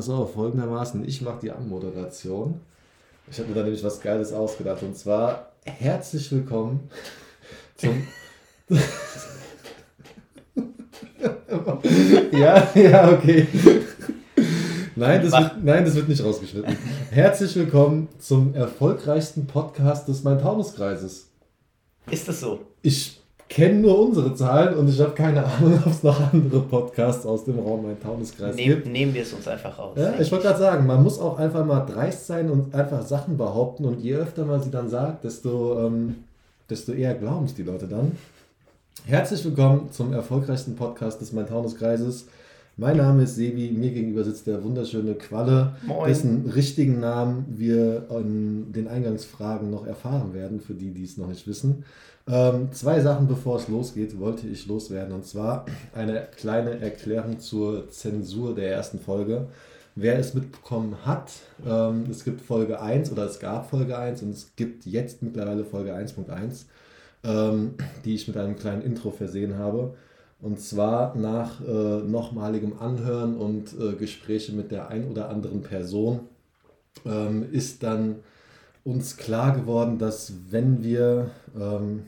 pass auf, folgendermaßen, ich mache die Anmoderation. Ich habe mir da nämlich was Geiles ausgedacht. Und zwar herzlich willkommen zum. ja, ja, okay. Nein das, wird, nein, das wird nicht rausgeschnitten. Herzlich willkommen zum erfolgreichsten Podcast des Main-Taunus-Kreises. Ist das so? Ich kenne nur unsere Zahlen und ich habe keine Ahnung, ob es noch andere Podcasts aus dem Raum Main-Taunus-Kreis Nehm, gibt. Nehmen wir es uns einfach raus. Ja, ich wollte gerade sagen, man muss auch einfach mal dreist sein und einfach Sachen behaupten und je öfter man sie dann sagt, desto, ähm, desto eher glauben es die Leute dann. Herzlich willkommen zum erfolgreichsten Podcast des Main-Taunus-Kreises. Mein Name ist Sebi, mir gegenüber sitzt der wunderschöne Qualle, Moin. dessen richtigen Namen wir in den Eingangsfragen noch erfahren werden, für die, die es noch nicht wissen. Ähm, zwei Sachen, bevor es losgeht, wollte ich loswerden. Und zwar eine kleine Erklärung zur Zensur der ersten Folge. Wer es mitbekommen hat, ähm, es gibt Folge 1 oder es gab Folge 1 und es gibt jetzt mittlerweile Folge 1.1, ähm, die ich mit einem kleinen Intro versehen habe. Und zwar nach äh, nochmaligem Anhören und äh, Gespräche mit der ein oder anderen Person ähm, ist dann uns klar geworden, dass wenn wir ähm,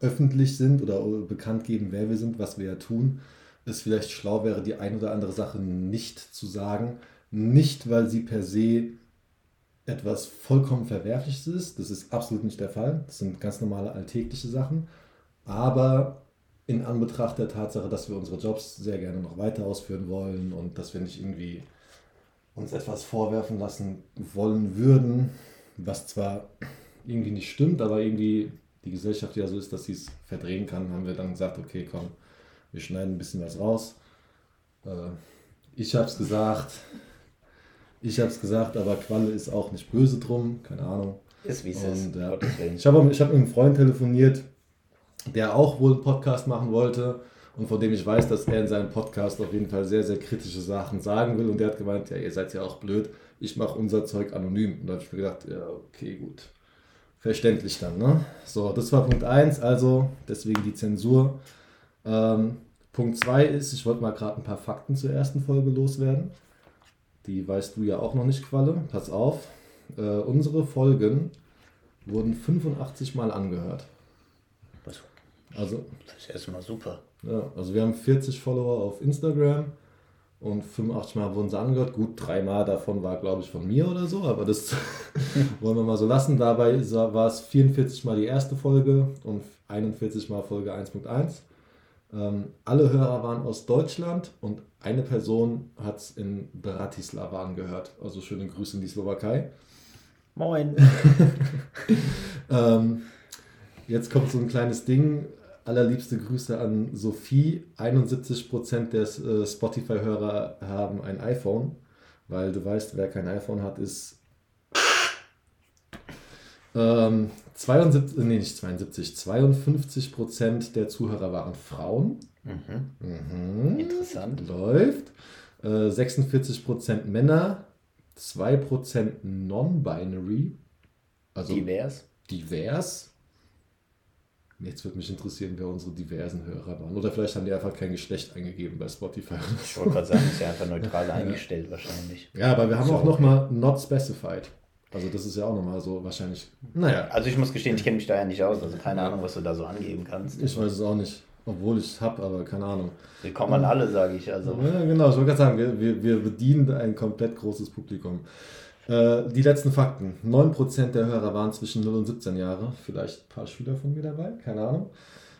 öffentlich sind oder bekannt geben, wer wir sind, was wir ja tun, es vielleicht schlau wäre, die ein oder andere Sache nicht zu sagen. Nicht, weil sie per se etwas vollkommen Verwerfliches ist. Das ist absolut nicht der Fall. Das sind ganz normale alltägliche Sachen. Aber in Anbetracht der Tatsache, dass wir unsere Jobs sehr gerne noch weiter ausführen wollen und dass wir nicht irgendwie uns etwas vorwerfen lassen wollen würden, was zwar irgendwie nicht stimmt, aber irgendwie die Gesellschaft ja so ist, dass sie es verdrehen kann, haben wir dann gesagt, okay, komm, wir schneiden ein bisschen was raus. Äh, ich habe es gesagt, ich habe es gesagt, aber Qualle ist auch nicht böse drum, keine Ahnung. Ist wie es ist. Ja, ich habe ich hab mit einem Freund telefoniert, der auch wohl einen Podcast machen wollte und von dem ich weiß, dass er in seinem Podcast auf jeden Fall sehr, sehr kritische Sachen sagen will. Und der hat gemeint, ja, ihr seid ja auch blöd, ich mache unser Zeug anonym. Und da habe ich mir gedacht, ja, okay, gut. Verständlich dann, ne? So, das war Punkt 1, also deswegen die Zensur. Ähm, Punkt 2 ist, ich wollte mal gerade ein paar Fakten zur ersten Folge loswerden. Die weißt du ja auch noch nicht, Qualle. Pass auf. Äh, unsere Folgen wurden 85 Mal angehört. Also, das ist erstmal super. Ja, also wir haben 40 Follower auf Instagram und 85 Mal wurden sie angehört. Gut, dreimal davon war, glaube ich, von mir oder so, aber das wollen wir mal so lassen. Dabei war es 44 Mal die erste Folge und 41 Mal Folge 1.1. Ähm, alle Hörer waren aus Deutschland und eine Person hat es in Bratislava angehört. Also schöne Grüße in die Slowakei. Moin. ähm, jetzt kommt so ein kleines Ding allerliebste Grüße an Sophie. 71% der äh, Spotify-Hörer haben ein iPhone, weil du weißt, wer kein iPhone hat, ist. Ähm, 72, nee, nicht 72, 52% der Zuhörer waren Frauen. Mhm. Mhm. Interessant. Läuft. Äh, 46% Männer, 2% Non-Binary. Also divers. Divers. Jetzt würde mich interessieren, wer unsere diversen Hörer waren. Oder vielleicht haben die einfach kein Geschlecht eingegeben bei Spotify. Ich wollte gerade sagen, ist ja einfach neutral eingestellt wahrscheinlich. Ja, aber wir haben so. auch nochmal not specified. Also das ist ja auch nochmal so wahrscheinlich. Naja. Also ich muss gestehen, ich kenne mich da ja nicht aus. Also keine Ahnung, was du da so angeben kannst. Ich weiß es auch nicht. Obwohl ich es habe, aber keine Ahnung. Willkommen an alle, sage ich. Also. Ja, genau. Ich wollte gerade sagen, wir, wir, wir bedienen ein komplett großes Publikum. Äh, die letzten Fakten. 9% der Hörer waren zwischen 0 und 17 Jahre. Vielleicht ein paar Schüler von mir dabei, keine Ahnung.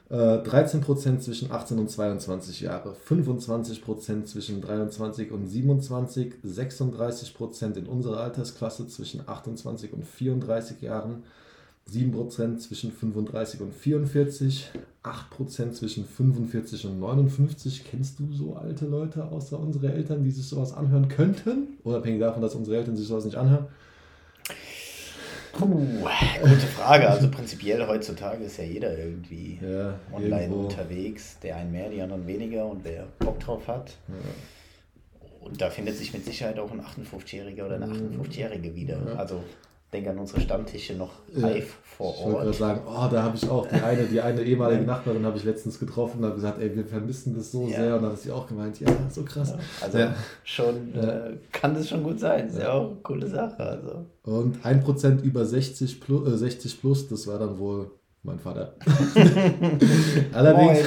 Äh, 13% zwischen 18 und 22 Jahre. 25% zwischen 23 und 27. 36% in unserer Altersklasse zwischen 28 und 34 Jahren. 7% zwischen 35 und 44, 8% zwischen 45 und 59. Kennst du so alte Leute außer unsere Eltern, die sich sowas anhören könnten? Unabhängig davon, dass unsere Eltern sich sowas nicht anhören? Puh, gute Frage. Also prinzipiell heutzutage ist ja jeder irgendwie ja, online irgendwo. unterwegs. Der einen mehr, die anderen weniger und wer Bock drauf hat. Ja. Und da findet sich mit Sicherheit auch ein 58-Jähriger oder eine 58-Jährige wieder. Ja. Also denke an unsere Stammtische noch live vor Ort. Ich wollte gerade sagen, oh, da habe ich auch die eine, die eine ehemalige Nachbarin habe ich letztens getroffen und habe gesagt, ey, wir vermissen das so ja. sehr. Und dann hat sie auch gemeint, ja, so krass. Also ja. schon, äh, kann das schon gut sein. Ist ja auch eine coole Sache. Also. Und 1% über 60 plus, äh, 60 plus, das war dann wohl mein Vater. allerdings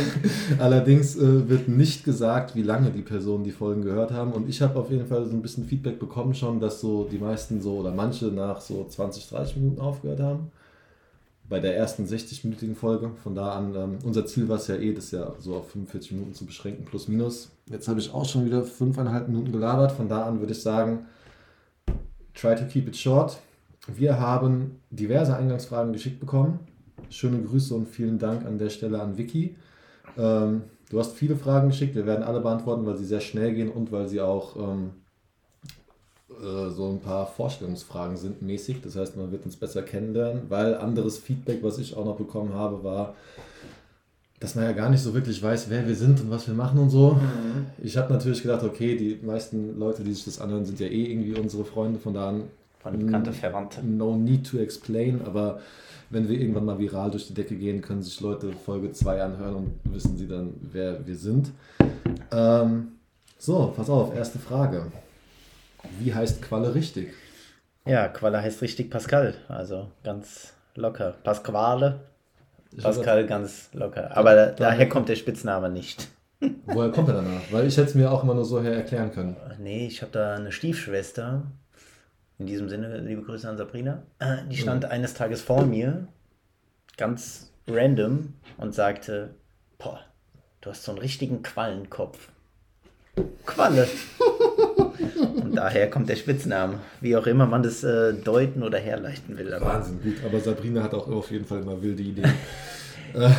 allerdings äh, wird nicht gesagt, wie lange die Personen die Folgen gehört haben. Und ich habe auf jeden Fall so ein bisschen Feedback bekommen schon, dass so die meisten so oder manche nach so 20, 30 Minuten aufgehört haben. Bei der ersten 60-minütigen Folge. Von da an, ähm, unser Ziel war es ja eh, das ja so auf 45 Minuten zu beschränken, plus minus. Jetzt habe ich auch schon wieder fünfeinhalb Minuten gelabert. Von da an würde ich sagen, try to keep it short. Wir haben diverse Eingangsfragen geschickt bekommen Schöne Grüße und vielen Dank an der Stelle an Vicky. Ähm, du hast viele Fragen geschickt, wir werden alle beantworten, weil sie sehr schnell gehen und weil sie auch ähm, äh, so ein paar Vorstellungsfragen sind mäßig. Das heißt, man wird uns besser kennenlernen, weil anderes Feedback, was ich auch noch bekommen habe, war, dass man ja gar nicht so wirklich weiß, wer wir sind und was wir machen und so. Mhm. Ich habe natürlich gedacht, okay, die meisten Leute, die sich das anhören, sind ja eh irgendwie unsere Freunde, von da an. Von bekannte Verwandte. No need to explain, aber wenn wir irgendwann mal viral durch die Decke gehen, können sich Leute Folge 2 anhören und wissen sie dann, wer wir sind. Ähm, so, pass auf, erste Frage. Wie heißt Qualle richtig? Ja, Qualle heißt richtig Pascal, also ganz locker. Pasquale, Pascal ganz locker. Aber da, daher kommt der Spitzname nicht. Woher kommt er danach? Weil ich hätte es mir auch immer nur so her erklären können. Nee, ich habe da eine Stiefschwester, in diesem Sinne, liebe Grüße an Sabrina. Äh, die stand mhm. eines Tages vor mir, ganz random, und sagte: Boah, du hast so einen richtigen Quallenkopf. Qualle. und daher kommt der Spitzname. Wie auch immer man das äh, deuten oder herleiten will. Aber Wahnsinn, gut. Aber Sabrina hat auch auf jeden Fall immer wilde Ideen. äh,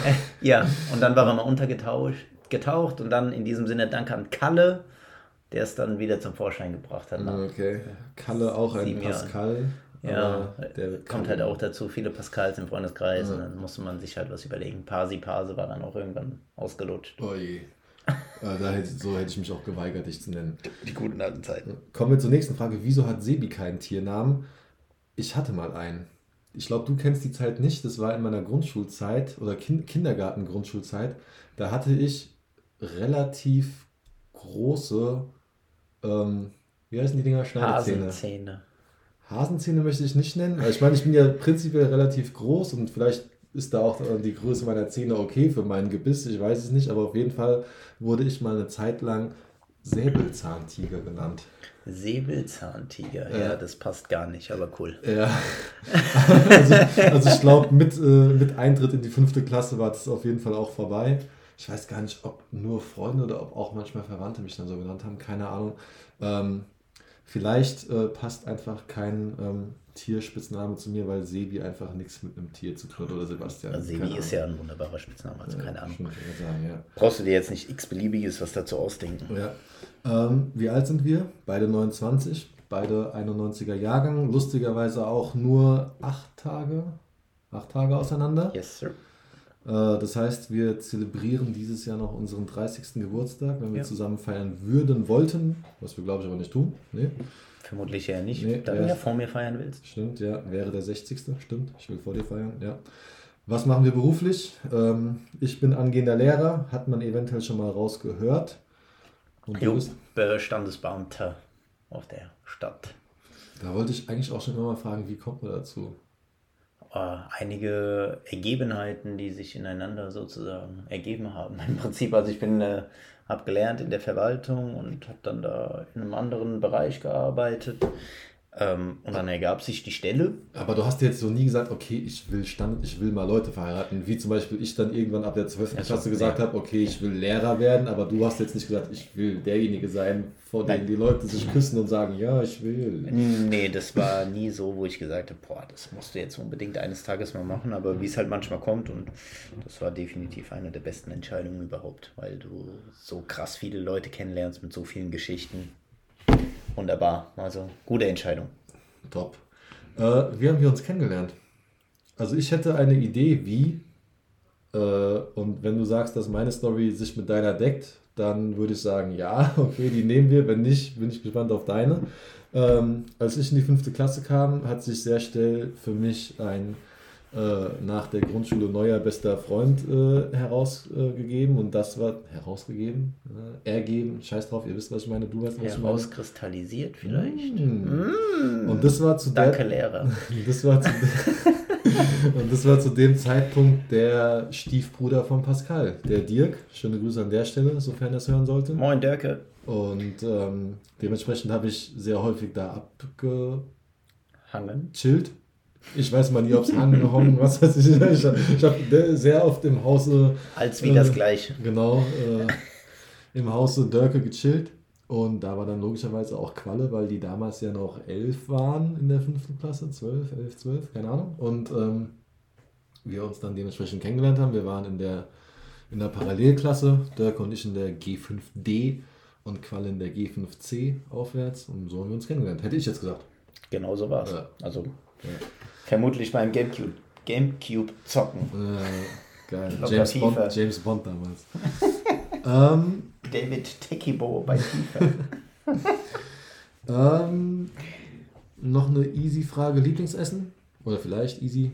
ja, und dann war er mal untergetaucht getaucht und dann in diesem Sinne Dank an Kalle der es dann wieder zum Vorschein gebracht hat. Okay. Kalle auch ein Pascal. Ja, der kommt halt auch dazu, viele Pascals im Freundeskreis ja. und dann musste man sich halt was überlegen. Pasi Pase war dann auch irgendwann ausgelutscht. Oh je. da hätte, so hätte ich mich auch geweigert, dich zu nennen. Die guten alten Zeiten. Kommen wir zur nächsten Frage. Wieso hat Sebi keinen Tiernamen? Ich hatte mal einen. Ich glaube, du kennst die Zeit nicht. Das war in meiner Grundschulzeit oder kind Kindergarten-Grundschulzeit. Da hatte ich relativ große ähm, wie heißen die Dinger? Schneidezähne. Hasenzähne. Hasenzähne möchte ich nicht nennen. Ich meine, ich bin ja prinzipiell relativ groß und vielleicht ist da auch die Größe meiner Zähne okay für mein Gebiss. Ich weiß es nicht, aber auf jeden Fall wurde ich mal eine Zeit lang Säbelzahntiger genannt. Säbelzahntiger, ja. ja, das passt gar nicht, aber cool. Ja. also, also ich glaube, mit, äh, mit Eintritt in die fünfte Klasse war das auf jeden Fall auch vorbei ich weiß gar nicht, ob nur Freunde oder ob auch manchmal Verwandte mich dann so genannt haben, keine Ahnung. Ähm, vielleicht äh, passt einfach kein ähm, Tierspitzname zu mir, weil Sebi einfach nichts mit einem Tier zu tun hat oder Sebastian. Also Sebi ist ja ein wunderbarer Spitzname, also ja, keine Ahnung. Sagen, ja. Brauchst du dir jetzt nicht x-beliebiges was dazu ausdenken. Ja. Ähm, wie alt sind wir? Beide 29, beide 91er Jahrgang, lustigerweise auch nur acht Tage, acht Tage auseinander. Yes, sir. Äh, das heißt, wir zelebrieren dieses Jahr noch unseren 30. Geburtstag, wenn wir ja. zusammen feiern würden, wollten, was wir glaube ich aber nicht tun. Nee. Vermutlich ja nicht, nee, da du ja vor mir feiern willst. Stimmt, ja, wäre der 60. Stimmt, ich will vor dir feiern, ja. Was machen wir beruflich? Ähm, ich bin angehender Lehrer, hat man eventuell schon mal rausgehört. Und jo, Bestandesbeamter auf der Stadt. Da wollte ich eigentlich auch schon immer mal fragen, wie kommt man dazu? Äh, einige Ergebenheiten, die sich ineinander sozusagen ergeben haben. Im Prinzip, also ich bin, äh, habe gelernt in der Verwaltung und habe dann da in einem anderen Bereich gearbeitet. Ähm, und dann ergab sich die Stelle. Aber du hast jetzt so nie gesagt, okay, ich will Stand, ich will mal Leute verheiraten. Wie zum Beispiel ich dann irgendwann ab der 12. Ja, Klasse gesagt habe, okay, ich will Lehrer werden, aber du hast jetzt nicht gesagt, ich will derjenige sein, vor dem die Leute sich küssen und sagen, ja, ich will. Nee, das war nie so, wo ich gesagt habe, boah, das musst du jetzt unbedingt eines Tages mal machen, aber wie es halt manchmal kommt und das war definitiv eine der besten Entscheidungen überhaupt, weil du so krass viele Leute kennenlernst mit so vielen Geschichten wunderbar. Also gute Entscheidung. Top. Äh, wie haben wir uns kennengelernt? Also ich hätte eine Idee, wie. Äh, und wenn du sagst, dass meine Story sich mit deiner deckt, dann würde ich sagen, ja, okay, die nehmen wir. Wenn nicht, bin ich gespannt auf deine. Ähm, als ich in die fünfte Klasse kam, hat sich sehr schnell für mich ein äh, nach der Grundschule neuer bester Freund äh, herausgegeben und das war herausgegeben, äh, ergeben, scheiß drauf, ihr wisst, was ich meine, du weißt, was ich meine. Herauskristallisiert vielleicht. Mm. Und das war zu Danke, der, Lehrer. das war zu und das war zu dem Zeitpunkt der Stiefbruder von Pascal, der Dirk. Schöne Grüße an der Stelle, sofern er es hören sollte. Moin, Dörke. Und ähm, dementsprechend habe ich sehr häufig da Hangen. abgechillt. Ich weiß mal nie, ob es angehangen, was weiß ich. Ich, ich habe sehr oft im Hause. Als wie äh, das gleiche. Genau, äh, im Hause Dörke gechillt. Und da war dann logischerweise auch Qualle, weil die damals ja noch elf waren in der fünften Klasse, zwölf, elf, zwölf, keine Ahnung. Und ähm, wir uns dann dementsprechend kennengelernt haben. Wir waren in der, in der Parallelklasse, Dörke und ich in der G5D und Qualle in der G5C aufwärts. Und so haben wir uns kennengelernt. Hätte ich jetzt gesagt. Genau so war es. Ja. Also vermutlich beim Gamecube, Gamecube zocken. Äh, geil. James. Bond, James Bond damals. ähm, David Tekibo bei FIFA. ähm, noch eine easy Frage. Lieblingsessen? Oder vielleicht easy?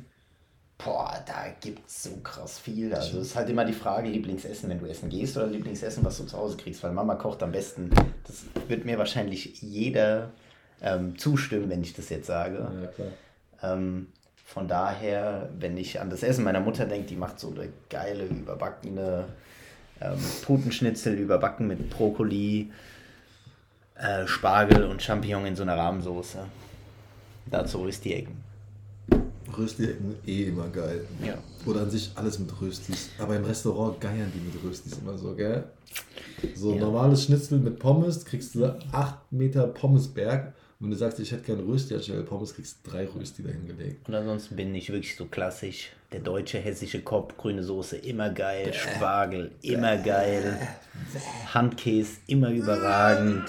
Boah, da gibt's so krass viel. Also es ist halt immer die Frage, Lieblingsessen, wenn du essen gehst oder Lieblingsessen, was du zu Hause kriegst, weil Mama kocht am besten. Das wird mir wahrscheinlich jeder ähm, zustimmen, wenn ich das jetzt sage. Ja, klar. Ähm, von daher, wenn ich an das Essen meiner Mutter denke, die macht so eine geile, überbackene ähm, Putenschnitzel, überbacken mit Brokkoli, äh, Spargel und Champignon in so einer Rahmsoße. Dazu Rüstiecken. Rösti-Ecken eh immer geil. Ja. Oder an sich alles mit Röstis. Aber im Restaurant geiern die mit Röstis immer so, gell? So Ja. normales Schnitzel mit Pommes, kriegst du 8 Meter Pommesberg. Und wenn du sagst, ich hätte gerne Rösti anstelle Pommes, kriegst du drei Rösti dahingelegt. Und ansonsten bin ich wirklich so klassisch. Der deutsche hessische Kopf, grüne Soße, immer geil. Spargel, immer geil. Handkäse, immer überragend.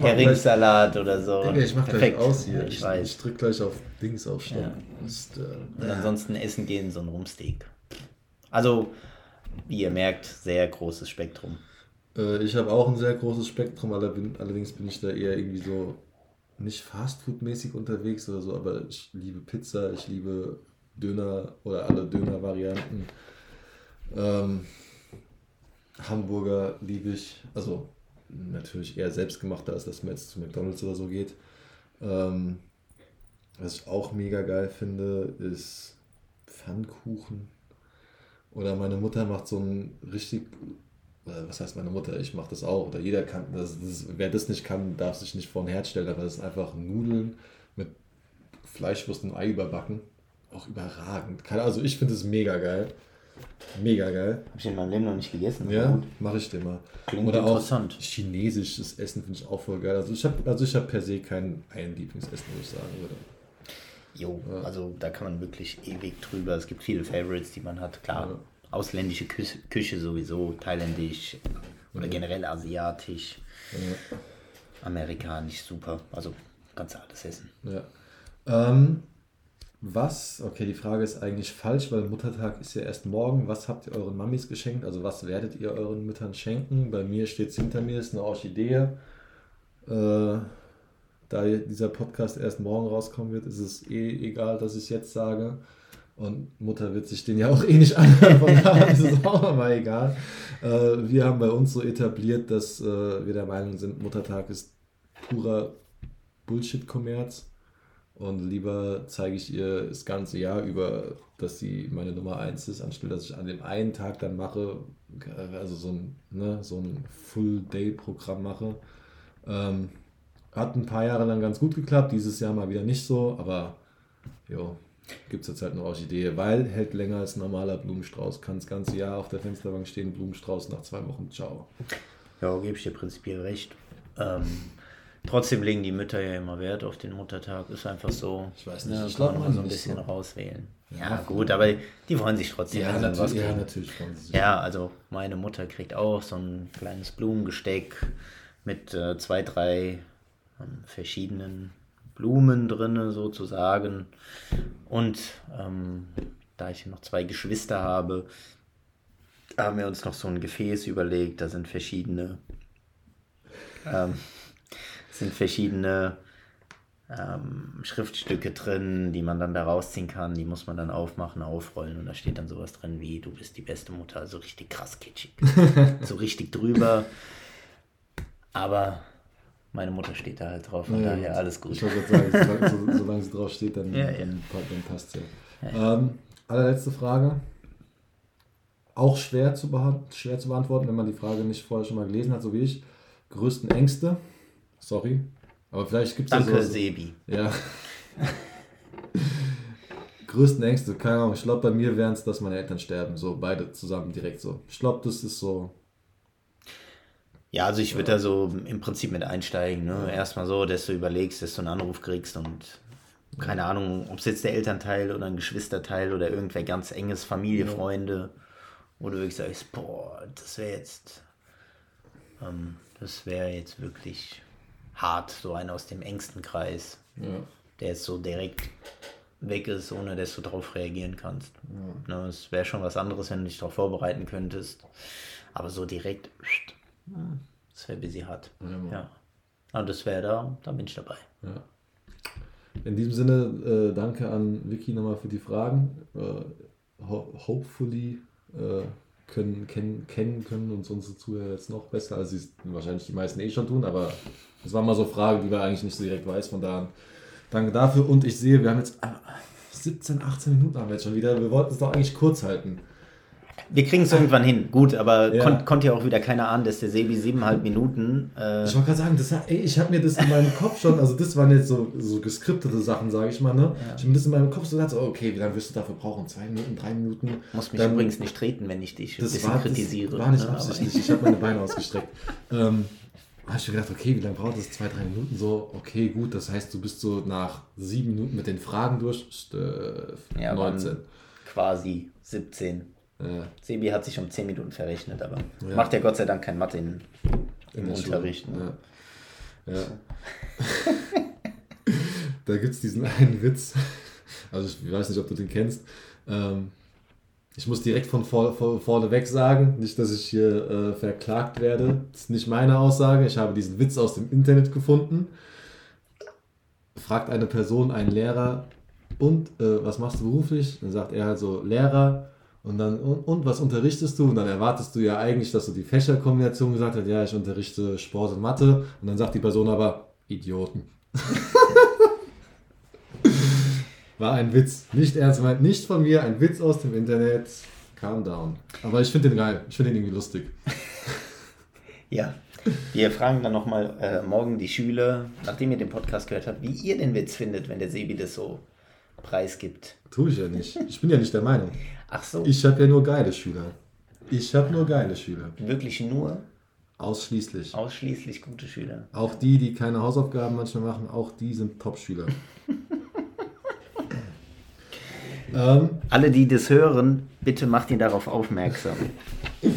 Heringssalat oder so. Digga, ich mach Perfekt. gleich aus hier. Ich Ich, weiß. ich drück gleich auf Dings auf Stopp. Ja. Ist, äh, Und ansonsten essen gehen so ein Rumsteak. Also, wie ihr merkt, sehr großes Spektrum. Äh, ich habe auch ein sehr großes Spektrum, allerdings bin ich da eher irgendwie so nicht Fastfood-mäßig unterwegs oder so, aber ich liebe Pizza, ich liebe Döner oder alle Döner-Varianten. Ähm, Hamburger liebe ich, also natürlich eher selbstgemachter, als dass man jetzt zu McDonalds oder so geht. Ähm, was ich auch mega geil finde, ist Pfannkuchen. Oder meine Mutter macht so ein richtig was heißt meine Mutter, ich mache das auch, oder jeder kann, das, das, wer das nicht kann, darf sich nicht vor den Herd stellen, aber das sind einfach Nudeln mit Fleischwurst und Ei überbacken. Auch überragend. Keine, also ich finde es mega geil. Mega geil. Habe ich in meinem Leben noch nicht gegessen. Ja, mache ich dir mal. Klingt Oder interessant. auch chinesisches Essen finde ich auch voll geil. Also ich habe also ich hab per se kein ein Lieblingsessen, wo ich sagen würde. Jo, also da kann man wirklich ewig drüber. Es gibt viele Favorites, die man hat. Klar, Ja. Ausländische Küche, Küche sowieso, thailändisch oder generell asiatisch, amerikanisch, super. Also kannst du alles essen. Ja. Ähm, was, okay, die Frage ist eigentlich falsch, weil Muttertag ist ja erst morgen. Was habt ihr euren Mamis geschenkt? Also was werdet ihr euren Müttern schenken? Bei mir steht es hinter mir, ist eine Orchidee. Äh, da dieser Podcast erst morgen rauskommen wird, ist es eh egal, dass ich es jetzt sage. Und Mutter wird sich den ja auch eh nicht anhören, von daher ist auch mal egal. Äh, wir haben bei uns so etabliert, dass äh, wir der Meinung sind, Muttertag ist purer Bullshit-Kommerz. Und lieber zeige ich ihr das ganze Jahr über, dass sie meine Nummer 1 ist, anstelle dass ich an dem einen Tag dann mache, also so ein, ne, so ein Full-Day-Programm mache. Ähm, hat ein paar Jahre lang ganz gut geklappt, dieses Jahr mal wieder nicht so, aber jo, gibt es jetzt halt eine Orchidee, weil hält länger als ein normaler Blumenstrauß. Kann das ganze Jahr auf der Fensterbank stehen, Blumenstrauß nach zwei Wochen, ciao. Ja, gebe ich dir prinzipiell recht. Ähm, trotzdem legen die Mütter ja immer Wert auf den Muttertag. Ist einfach so. Ich weiß nicht, Ja, ich kann glaub, man so ein bisschen so. rauswählen. Ja, gut, aber die wollen sich trotzdem Ja, natürlich, ja, kriegen. natürlich freuen sie sich. Ja, also meine Mutter kriegt auch so ein kleines Blumengesteck mit äh, zwei, drei ähm, verschiedenen Blumen drinne sozusagen. Und ähm, da ich noch zwei Geschwister habe, haben wir uns noch so ein Gefäß überlegt, da sind verschiedene, ähm, sind verschiedene ähm, Schriftstücke drin, die man dann da rausziehen kann. Die muss man dann aufmachen, aufrollen und da steht dann sowas drin wie, du bist die beste Mutter. Also richtig krass kitschig. so richtig drüber. Aber meine Mutter steht da halt drauf, von ja, daher alles gut. Ich wollte gerade sagen, solange, solange sie drauf steht, dann, ja, dann, dann passt ja. ja. Ähm, allerletzte Frage. Auch schwer zu, schwer zu beantworten, wenn man die Frage nicht vorher schon mal gelesen hat, so wie ich. Größten Ängste. Sorry, aber vielleicht gibt es Danke, ja so, Sebi. Ja. Größten Ängste, keine Ahnung. Ich glaube, bei mir wären es, dass meine Eltern sterben. So, beide zusammen direkt so. Ich glaube, das ist so. Ja, also ich würde da so im Prinzip mit einsteigen. Ne? Erstmal so, dass du überlegst, dass du einen Anruf kriegst und keine. Ahnung, ob es jetzt der Elternteil oder ein Geschwisterteil oder irgendwer ganz enges, Familie, ja. Freunde, wo du wirklich sagst, boah, das wäre jetzt, ähm, das wäre jetzt wirklich hart, so einer aus dem engsten Kreis, ja. der jetzt so direkt weg ist, ohne dass du darauf reagieren kannst. Ja. Ne, es wäre schon was anderes, wenn du dich darauf vorbereiten könntest. Aber so direkt, das wäre busy hart. Ja. ja. Aber das wäre da, da bin ich dabei. Ja. In diesem Sinne, äh, danke an Vicky nochmal für die Fragen. Äh, ho hopefully äh, können, kennen, kennen können uns unsere Zuhörer jetzt noch besser, als sie es wahrscheinlich die meisten eh schon tun, aber das waren mal so Fragen, die wir eigentlich nicht so direkt weiß, von daher danke dafür und ich sehe, wir haben jetzt 17, 18 Minuten haben wir jetzt schon wieder, wir wollten es doch eigentlich kurz halten. Wir kriegen es irgendwann hin, gut, aber ja. kon konnte ja auch wieder keiner ahnen, dass der Sebi siebeneinhalb Minuten. Äh ich wollte gerade sagen, das, ey, ich habe mir das in meinem Kopf schon, also das waren jetzt so, so geskriptete Sachen, sage ich mal, ne? Ja. Ich habe mir das in meinem Kopf so gedacht, okay, wie lange wirst du dafür brauchen? Zwei Minuten, drei Minuten? Du musst mich Dann, übrigens nicht treten, wenn ich dich das war, kritisiere. Das war nicht ne? absichtlich, ich habe meine Beine ausgestreckt. ähm, habe ich mir gedacht, okay, wie lange braucht das? Zwei, drei Minuten so. Okay, gut, das heißt, du bist so nach sieben Minuten mit den Fragen durch. Äh, ja, 19. Quasi 17. Ja. Sebi hat sich um 10 Minuten verrechnet, aber ja. macht ja Gott sei Dank kein Mathe in, im Unterricht. Ne? Ja. ja. da gibt es diesen einen Witz. Also ich weiß nicht, ob du den kennst. Ähm, ich muss direkt von vor, vor, vorne weg sagen, nicht, dass ich hier äh, verklagt werde. Das ist nicht meine Aussage. Ich habe diesen Witz aus dem Internet gefunden. Fragt eine Person, einen Lehrer, und äh, was machst du beruflich? Dann sagt er halt so, Lehrer. Und dann, und, und, was unterrichtest du? Und dann erwartest du ja eigentlich, dass du die Fächerkombination gesagt hast, ja, ich unterrichte Sport und Mathe. Und dann sagt die Person aber, Idioten. War ein Witz. Nicht ernst gemeint, nicht von mir, ein Witz aus dem Internet. Calm down. Aber ich finde den geil. Ich finde den irgendwie lustig. ja. Wir fragen dann nochmal äh, morgen die Schüler, nachdem ihr den Podcast gehört habt, wie ihr den Witz findet, wenn der Sebi das so preisgibt. Tue ich ja nicht. Ich bin ja nicht der Meinung. Ach so. Ich habe ja nur geile Schüler. Ich habe nur geile Schüler. Wirklich nur? Ausschließlich. Ausschließlich gute Schüler. Auch die, die keine Hausaufgaben manchmal machen, auch die sind Top-Schüler. ähm, Alle, die das hören, bitte macht ihn darauf aufmerksam.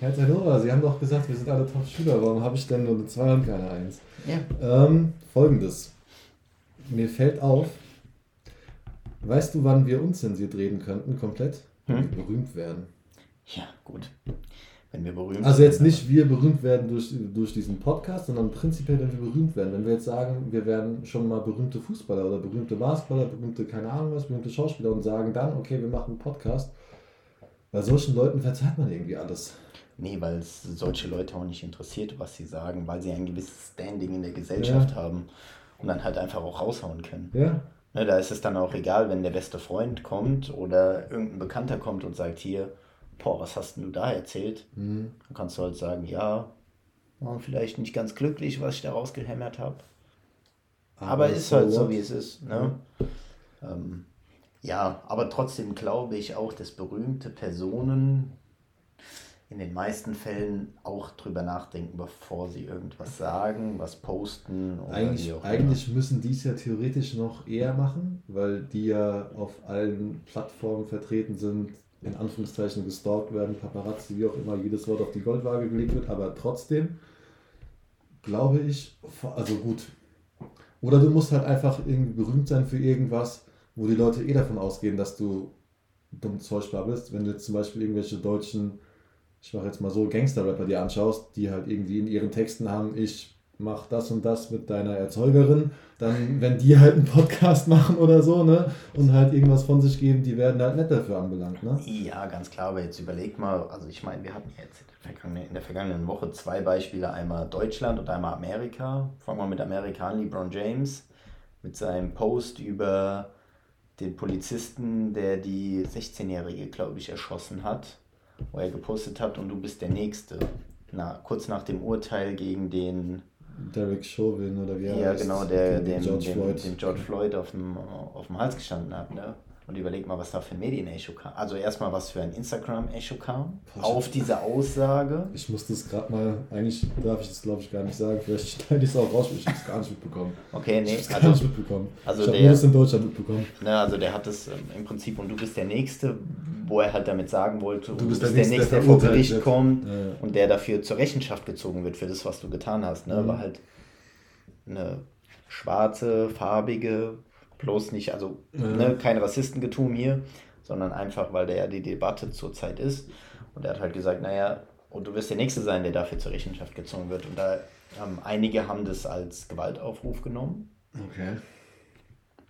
Herr Zanora, Sie haben doch gesagt, wir sind alle Top-Schüler. Warum habe ich denn nur eine 2 und keine 1? Ja. Ähm, Folgendes. Mir fällt auf, Weißt du, wann wir unzensiert reden könnten, komplett? Wenn hm? wir berühmt werden. Ja, gut. Wenn wir berühmt Also jetzt nicht wir berühmt werden durch, durch diesen Podcast, sondern prinzipiell, wenn wir berühmt werden. Wenn wir jetzt sagen, wir werden schon mal berühmte Fußballer oder berühmte Basketballer, berühmte, keine Ahnung was, berühmte Schauspieler und sagen dann, okay, wir machen einen Podcast. Bei solchen Leuten verzeiht man irgendwie alles. Nee, weil es solche Leute auch nicht interessiert, was sie sagen, weil sie ein gewisses Standing in der Gesellschaft ja. haben und dann halt einfach auch raushauen können. Ja. Ne, da ist es dann auch egal, wenn der beste Freund kommt oder irgendein Bekannter kommt und sagt, hier, boah, was hast du da erzählt? Mhm. Dann kannst du halt sagen, ja, war vielleicht nicht ganz glücklich, was ich da rausgehämmert habe. Aber, aber ist halt so, wie es ist. Ne? Mhm. Ähm, ja, aber trotzdem glaube ich auch, dass berühmte Personen in den meisten Fällen auch drüber nachdenken, bevor sie irgendwas sagen, was posten. Oder eigentlich eigentlich müssen die es ja theoretisch noch eher machen, weil die ja auf allen Plattformen vertreten sind, in Anführungszeichen gestalkt werden, Paparazzi, wie auch immer, jedes Wort auf die Goldwaage gelegt wird, aber trotzdem glaube ich, also gut. Oder du musst halt einfach irgendwie berühmt sein für irgendwas, wo die Leute eh davon ausgehen, dass du dumm Zeug bist. Wenn du jetzt zum Beispiel irgendwelche deutschen ich mache jetzt mal so Gangster-Rapper dir anschaust, die halt irgendwie in ihren Texten haben, ich mach das und das mit deiner Erzeugerin, dann, wenn die halt einen Podcast machen oder so, ne, und halt irgendwas von sich geben, die werden halt nicht dafür anbelangt, ne? Ja, ganz klar, aber jetzt überleg mal, also ich meine, wir hatten jetzt in der vergangenen Woche zwei Beispiele, einmal Deutschland und einmal Amerika. Fangen wir mit Amerika an, LeBron James mit seinem Post über den Polizisten, der die 16-Jährige, glaube ich, erschossen hat, wo er gepostet hat und du bist der Nächste. Na, kurz nach dem Urteil gegen den Derek Chauvin oder wie er Ja, genau, der dem George, dem, Floyd. dem George Floyd auf dem, auf dem Hals gestanden hat. Ne? Und überleg mal, was da für ein Medien-Echo kam. Also erstmal, was für ein Instagram-Echo kam Boah, auf diese Aussage. Ich muss das gerade mal, eigentlich darf ich das glaube ich gar nicht sagen, vielleicht schneide ich es auch raus, ich habe es gar nicht mitbekommen. Okay, nee. Ich habe also, gar nicht mitbekommen. Also ich habe nur das in Deutschland mitbekommen. Ne, also der hat das ähm, im Prinzip, und du bist der Nächste, wo er halt damit sagen wollte, du, bist, du bist der, Nächste, der, vor Gericht kommt ja, ja. und der dafür zur Rechenschaft gezogen wird für das, was du getan hast. Ne? Mhm. War halt eine schwarze, farbige, bloß nicht, also ja. ne, kein Rassistengetum hier, sondern einfach, weil der ja die Debatte zurzeit ist. Und er hat halt gesagt, naja, und du wirst der Nächste sein, der dafür zur Rechenschaft gezogen wird. Und da ähm, einige haben das als Gewaltaufruf genommen. Okay.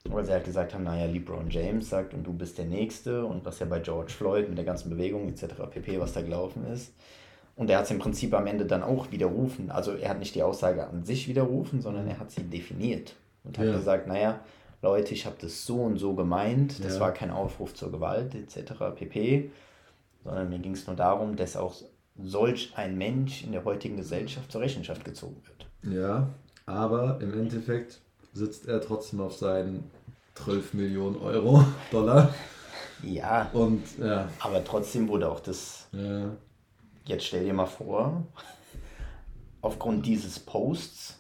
Weil sie halt gesagt haben, naja, LeBron James sagt und du bist der Nächste und was ja bei George Floyd mit der ganzen Bewegung etc. pp, was da gelaufen ist. Und er hat es im Prinzip am Ende dann auch widerrufen. Also er hat nicht die Aussage an sich widerrufen, sondern er hat sie definiert und hat ja. gesagt, naja, Leute, ich habe das so und so gemeint, das ja. war kein Aufruf zur Gewalt etc. pp, sondern mir ging es nur darum, dass auch solch ein Mensch in der heutigen Gesellschaft zur Rechenschaft gezogen wird. Ja, aber im Endeffekt sitzt er trotzdem auf seinen 12 Millionen Euro, Dollar. Ja, und, ja. aber trotzdem wurde auch das. Ja. Jetzt stell dir mal vor, aufgrund dieses Posts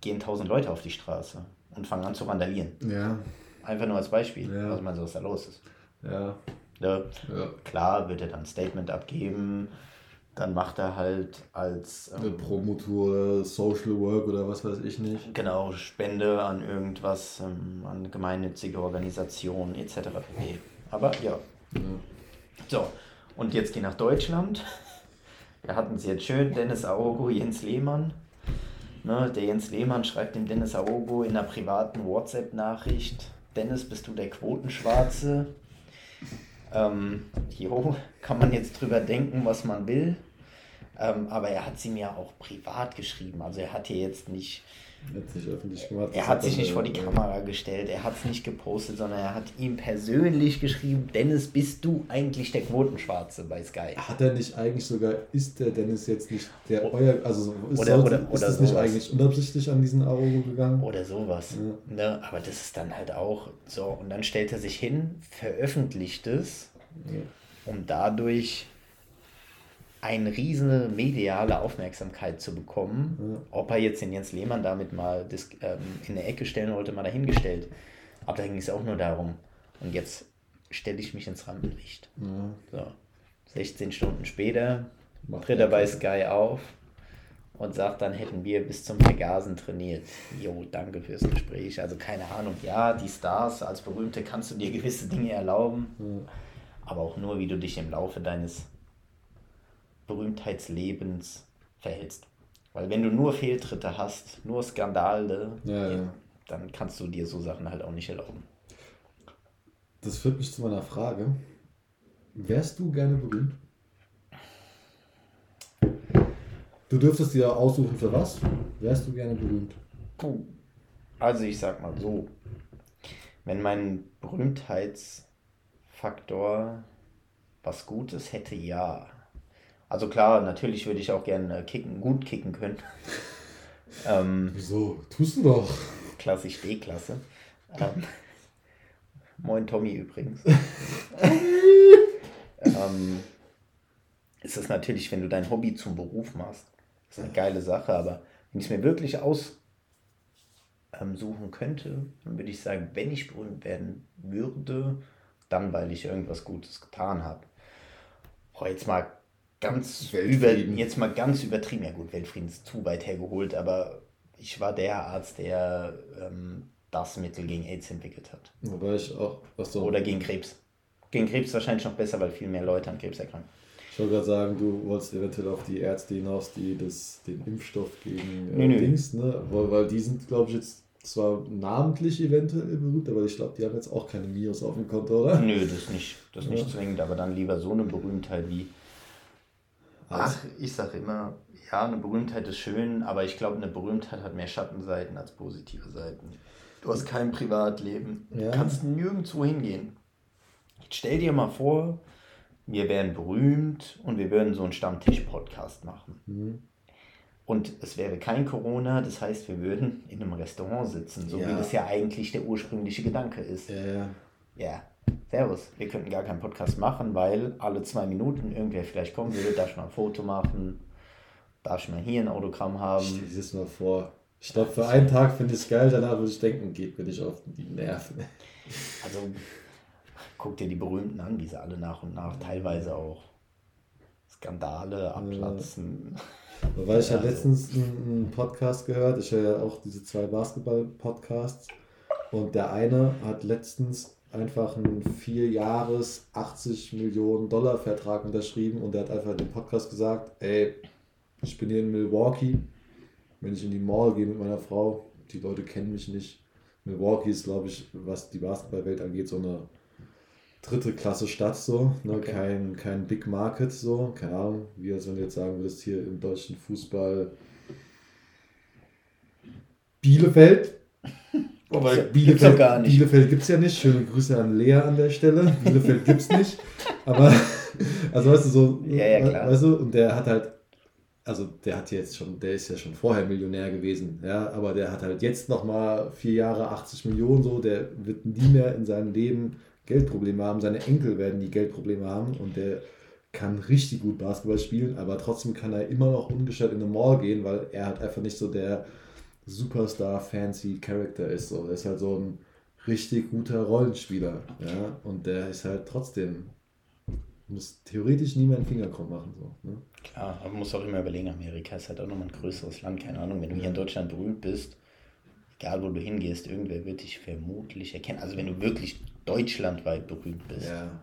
gehen 1000 Leute auf die Straße und fangen an zu randalieren. Ja. Einfach nur als Beispiel, ja. was man so was da los ist. Ja. ja. ja. Klar wird er dann ein Statement abgeben, dann macht er halt als ähm, eine Promotour Social Work oder was weiß ich nicht. Genau, Spende an irgendwas, ähm, an gemeinnützige Organisationen etc. pp. Aber ja. ja. So, und jetzt gehen nach Deutschland. Wir hatten es jetzt schön, Dennis Aogo, Jens Lehmann. Ne, der Jens Lehmann schreibt dem Dennis Aogo in einer privaten WhatsApp-Nachricht, Dennis, bist du der Quotenschwarze? Ähm, jo, kann man jetzt drüber denken, was man will. Ähm, aber er hat sie mir auch privat geschrieben. Also er hat hier jetzt nicht hat sich öffentlich gemacht. Er hat sich nicht vor die Kamera gestellt, er hat es nicht gepostet, sondern er hat ihm persönlich geschrieben, Dennis, bist du eigentlich der Quotenschwarze bei Sky? Hat er nicht eigentlich sogar, ist der Dennis jetzt nicht der euer, also ist, oder, sollte, oder, ist das nicht eigentlich unabsichtlich an diesen Arogo gegangen? Oder sowas. Ja. Ne? Aber das ist dann halt auch so. Und dann stellt er sich hin, veröffentlicht es, ja. um dadurch eine riesige mediale Aufmerksamkeit zu bekommen. Ob er jetzt den Jens Lehmann damit mal ähm, in eine Ecke stellen wollte, mal dahingestellt. Aber da ging es auch nur darum. Und jetzt stelle ich mich ins Rampenlicht. Ja. So. 16 Stunden später Macht tritt er bei Sky auf und sagt, dann hätten wir bis zum Vergasen trainiert. Jo, danke fürs Gespräch. Also keine Ahnung, ja, die Stars als Berühmte kannst du dir gewisse Dinge erlauben, ja. aber auch nur, wie du dich im Laufe deines Berühmtheitslebens verhältst. Weil wenn du nur Fehltritte hast, nur Skandale, ja, ja. dann kannst du dir so Sachen halt auch nicht erlauben. Das führt mich zu meiner Frage. Wärst du gerne berühmt? Du dürftest dir aussuchen für was? Wärst du gerne berühmt? Also ich sag mal so, wenn mein Berühmtheitsfaktor was Gutes hätte, ja. Also klar, natürlich würde ich auch gerne kicken, gut kicken können. ähm, Wieso? Tust du doch. Klassisch D-Klasse. Ähm, moin Tommy übrigens. ähm, ist es natürlich, wenn du dein Hobby zum Beruf machst, ist eine geile Sache, aber wenn ich es mir wirklich aussuchen ähm, könnte, dann würde ich sagen, wenn ich berühmt werden würde, dann weil ich irgendwas Gutes getan habe. Oh, jetzt mal ganz über, jetzt mal ganz übertrieben, ja gut, Weltfrieden ist zu weit hergeholt, aber ich war der Arzt, der ähm, das Mittel gegen AIDS entwickelt hat. Wobei ich auch, was so. Oder gegen Krebs. Gegen Krebs wahrscheinlich noch besser, weil viel mehr Leute an Krebs erkranken. Ich wollte gerade sagen, du wolltest eventuell auf die Ärzte hinaus, die das, den Impfstoff gegen äh, Nö, nö. Dings, ne? Weil, weil die sind, glaube ich, jetzt zwar namentlich eventuell berühmt, aber ich glaube, die haben jetzt auch keine Mios auf dem Konto, oder? Nö, das nicht, das nicht Ja. zwingend, aber dann lieber so eine Berühmtheit wie. Ach, ich sage immer, ja, eine Berühmtheit ist schön, aber ich glaube, eine Berühmtheit hat mehr Schattenseiten als positive Seiten. Du hast kein Privatleben, Ja. du kannst nirgendwo hingehen. Jetzt stell dir mal vor, wir wären berühmt und wir würden so einen Stammtisch-Podcast machen. Mhm. Und es wäre kein Corona, das heißt, wir würden in einem Restaurant sitzen, so wie Ja. das ja eigentlich der ursprüngliche Gedanke ist. Ja, ja. Ja, servus. Wir könnten gar keinen Podcast machen, weil alle zwei Minuten irgendwer vielleicht kommen würde, darf ich mal ein Foto machen, darf ich mal hier ein Autogramm haben. Stell dir das mal vor. Ich glaube, für einen Tag finde ich es geil, danach würde ich denken, geht mir nicht auf die Nerven. Also guck dir die Berühmten an, wie sie alle nach und nach teilweise auch Skandale abplatzen. Weil ich Ja, also- letztens einen, einen Podcast gehört, ich höre ja auch diese zwei Basketball-Podcasts und der eine hat letztens einfach einen vier Jahres 80 Millionen Dollar Vertrag unterschrieben und der hat einfach in dem Podcast gesagt, ey, ich bin hier in Milwaukee, wenn ich in die Mall gehe mit meiner Frau, die Leute kennen mich nicht. Milwaukee ist, glaube ich, was die Basketballwelt angeht, so eine dritte Klasse Stadt so, ne? Okay. kein, kein Big Market so, keine Ahnung, wie als wenn du jetzt sagen würdest, hier im deutschen Fußball Bielefeld. Wobei, Bielefeld, gibt's doch gar nicht. Bielefeld gibt es ja nicht. Schöne Grüße an Lea an der Stelle. Bielefeld gibt es nicht. Aber, also weißt du, so, Ja, ja, klar. weißt du, und der hat halt, also der hat jetzt schon, der ist ja schon vorher Millionär gewesen, ja, aber der hat halt jetzt nochmal vier Jahre 80 Millionen so, der wird nie mehr in seinem Leben Geldprobleme haben. Seine Enkel werden die Geldprobleme haben und der kann richtig gut Basketball spielen, aber trotzdem kann er immer noch ungestört in eine Mall gehen, weil er halt einfach nicht so der Superstar fancy Character ist. So. Er ist halt so ein richtig guter Rollenspieler. Ja? Und der ist halt trotzdem, muss theoretisch nie mehr einen Finger krumm machen. So, ne? Klar, aber man muss auch immer überlegen, Amerika ist halt auch nochmal ein größeres Land, keine Ahnung, wenn du hier in Deutschland berühmt bist, egal wo du hingehst, irgendwer wird dich vermutlich erkennen. Also wenn du wirklich deutschlandweit berühmt bist, Ja.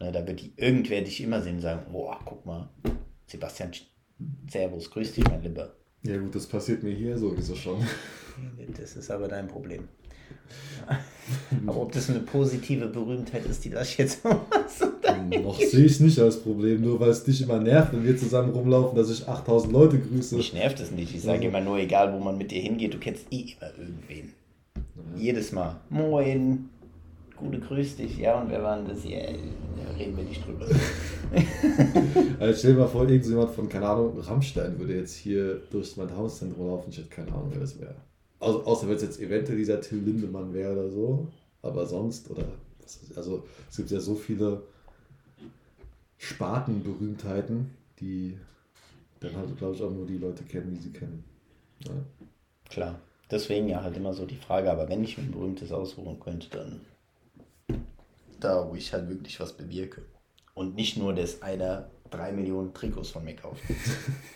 ne, da wird die, irgendwer dich immer sehen und sagen, boah, guck mal, Sebastian, Servus, grüß dich, mein Lieber. Ja gut, das passiert mir hier sowieso schon. Das ist aber dein Problem. Aber ob das eine positive Berühmtheit ist, die das jetzt so Noch sehe ich es nicht als Problem, nur weil es dich immer nervt, wenn wir zusammen rumlaufen, dass ich 8000 Leute grüße. Mich nervt es nicht. Ich sage Also- immer nur, egal wo man mit dir hingeht, du kennst eh immer irgendwen. Jedes Mal. Moin. Gute grüß dich. Ja, und wer war denn das? Ja, reden wir nicht drüber. Also stell dir mal vor, irgendjemand von, keine Ahnung, Rammstein würde jetzt hier durch mein Hauszentrum laufen. Ich hätte keine Ahnung, wer das wäre. Au außer wenn es jetzt eventuell dieser Till Lindemann wäre oder so. Aber sonst, oder, also es gibt ja so viele Spartenberühmtheiten, die dann halt, glaube ich, auch nur die Leute kennen, die sie kennen. Ja. Klar. Deswegen ja halt immer so die Frage, aber wenn ich mir ein berühmtes aussuchen könnte, dann da, wo ich halt wirklich was bewirke. Und nicht nur, dass einer drei Millionen Trikots von mir kauft.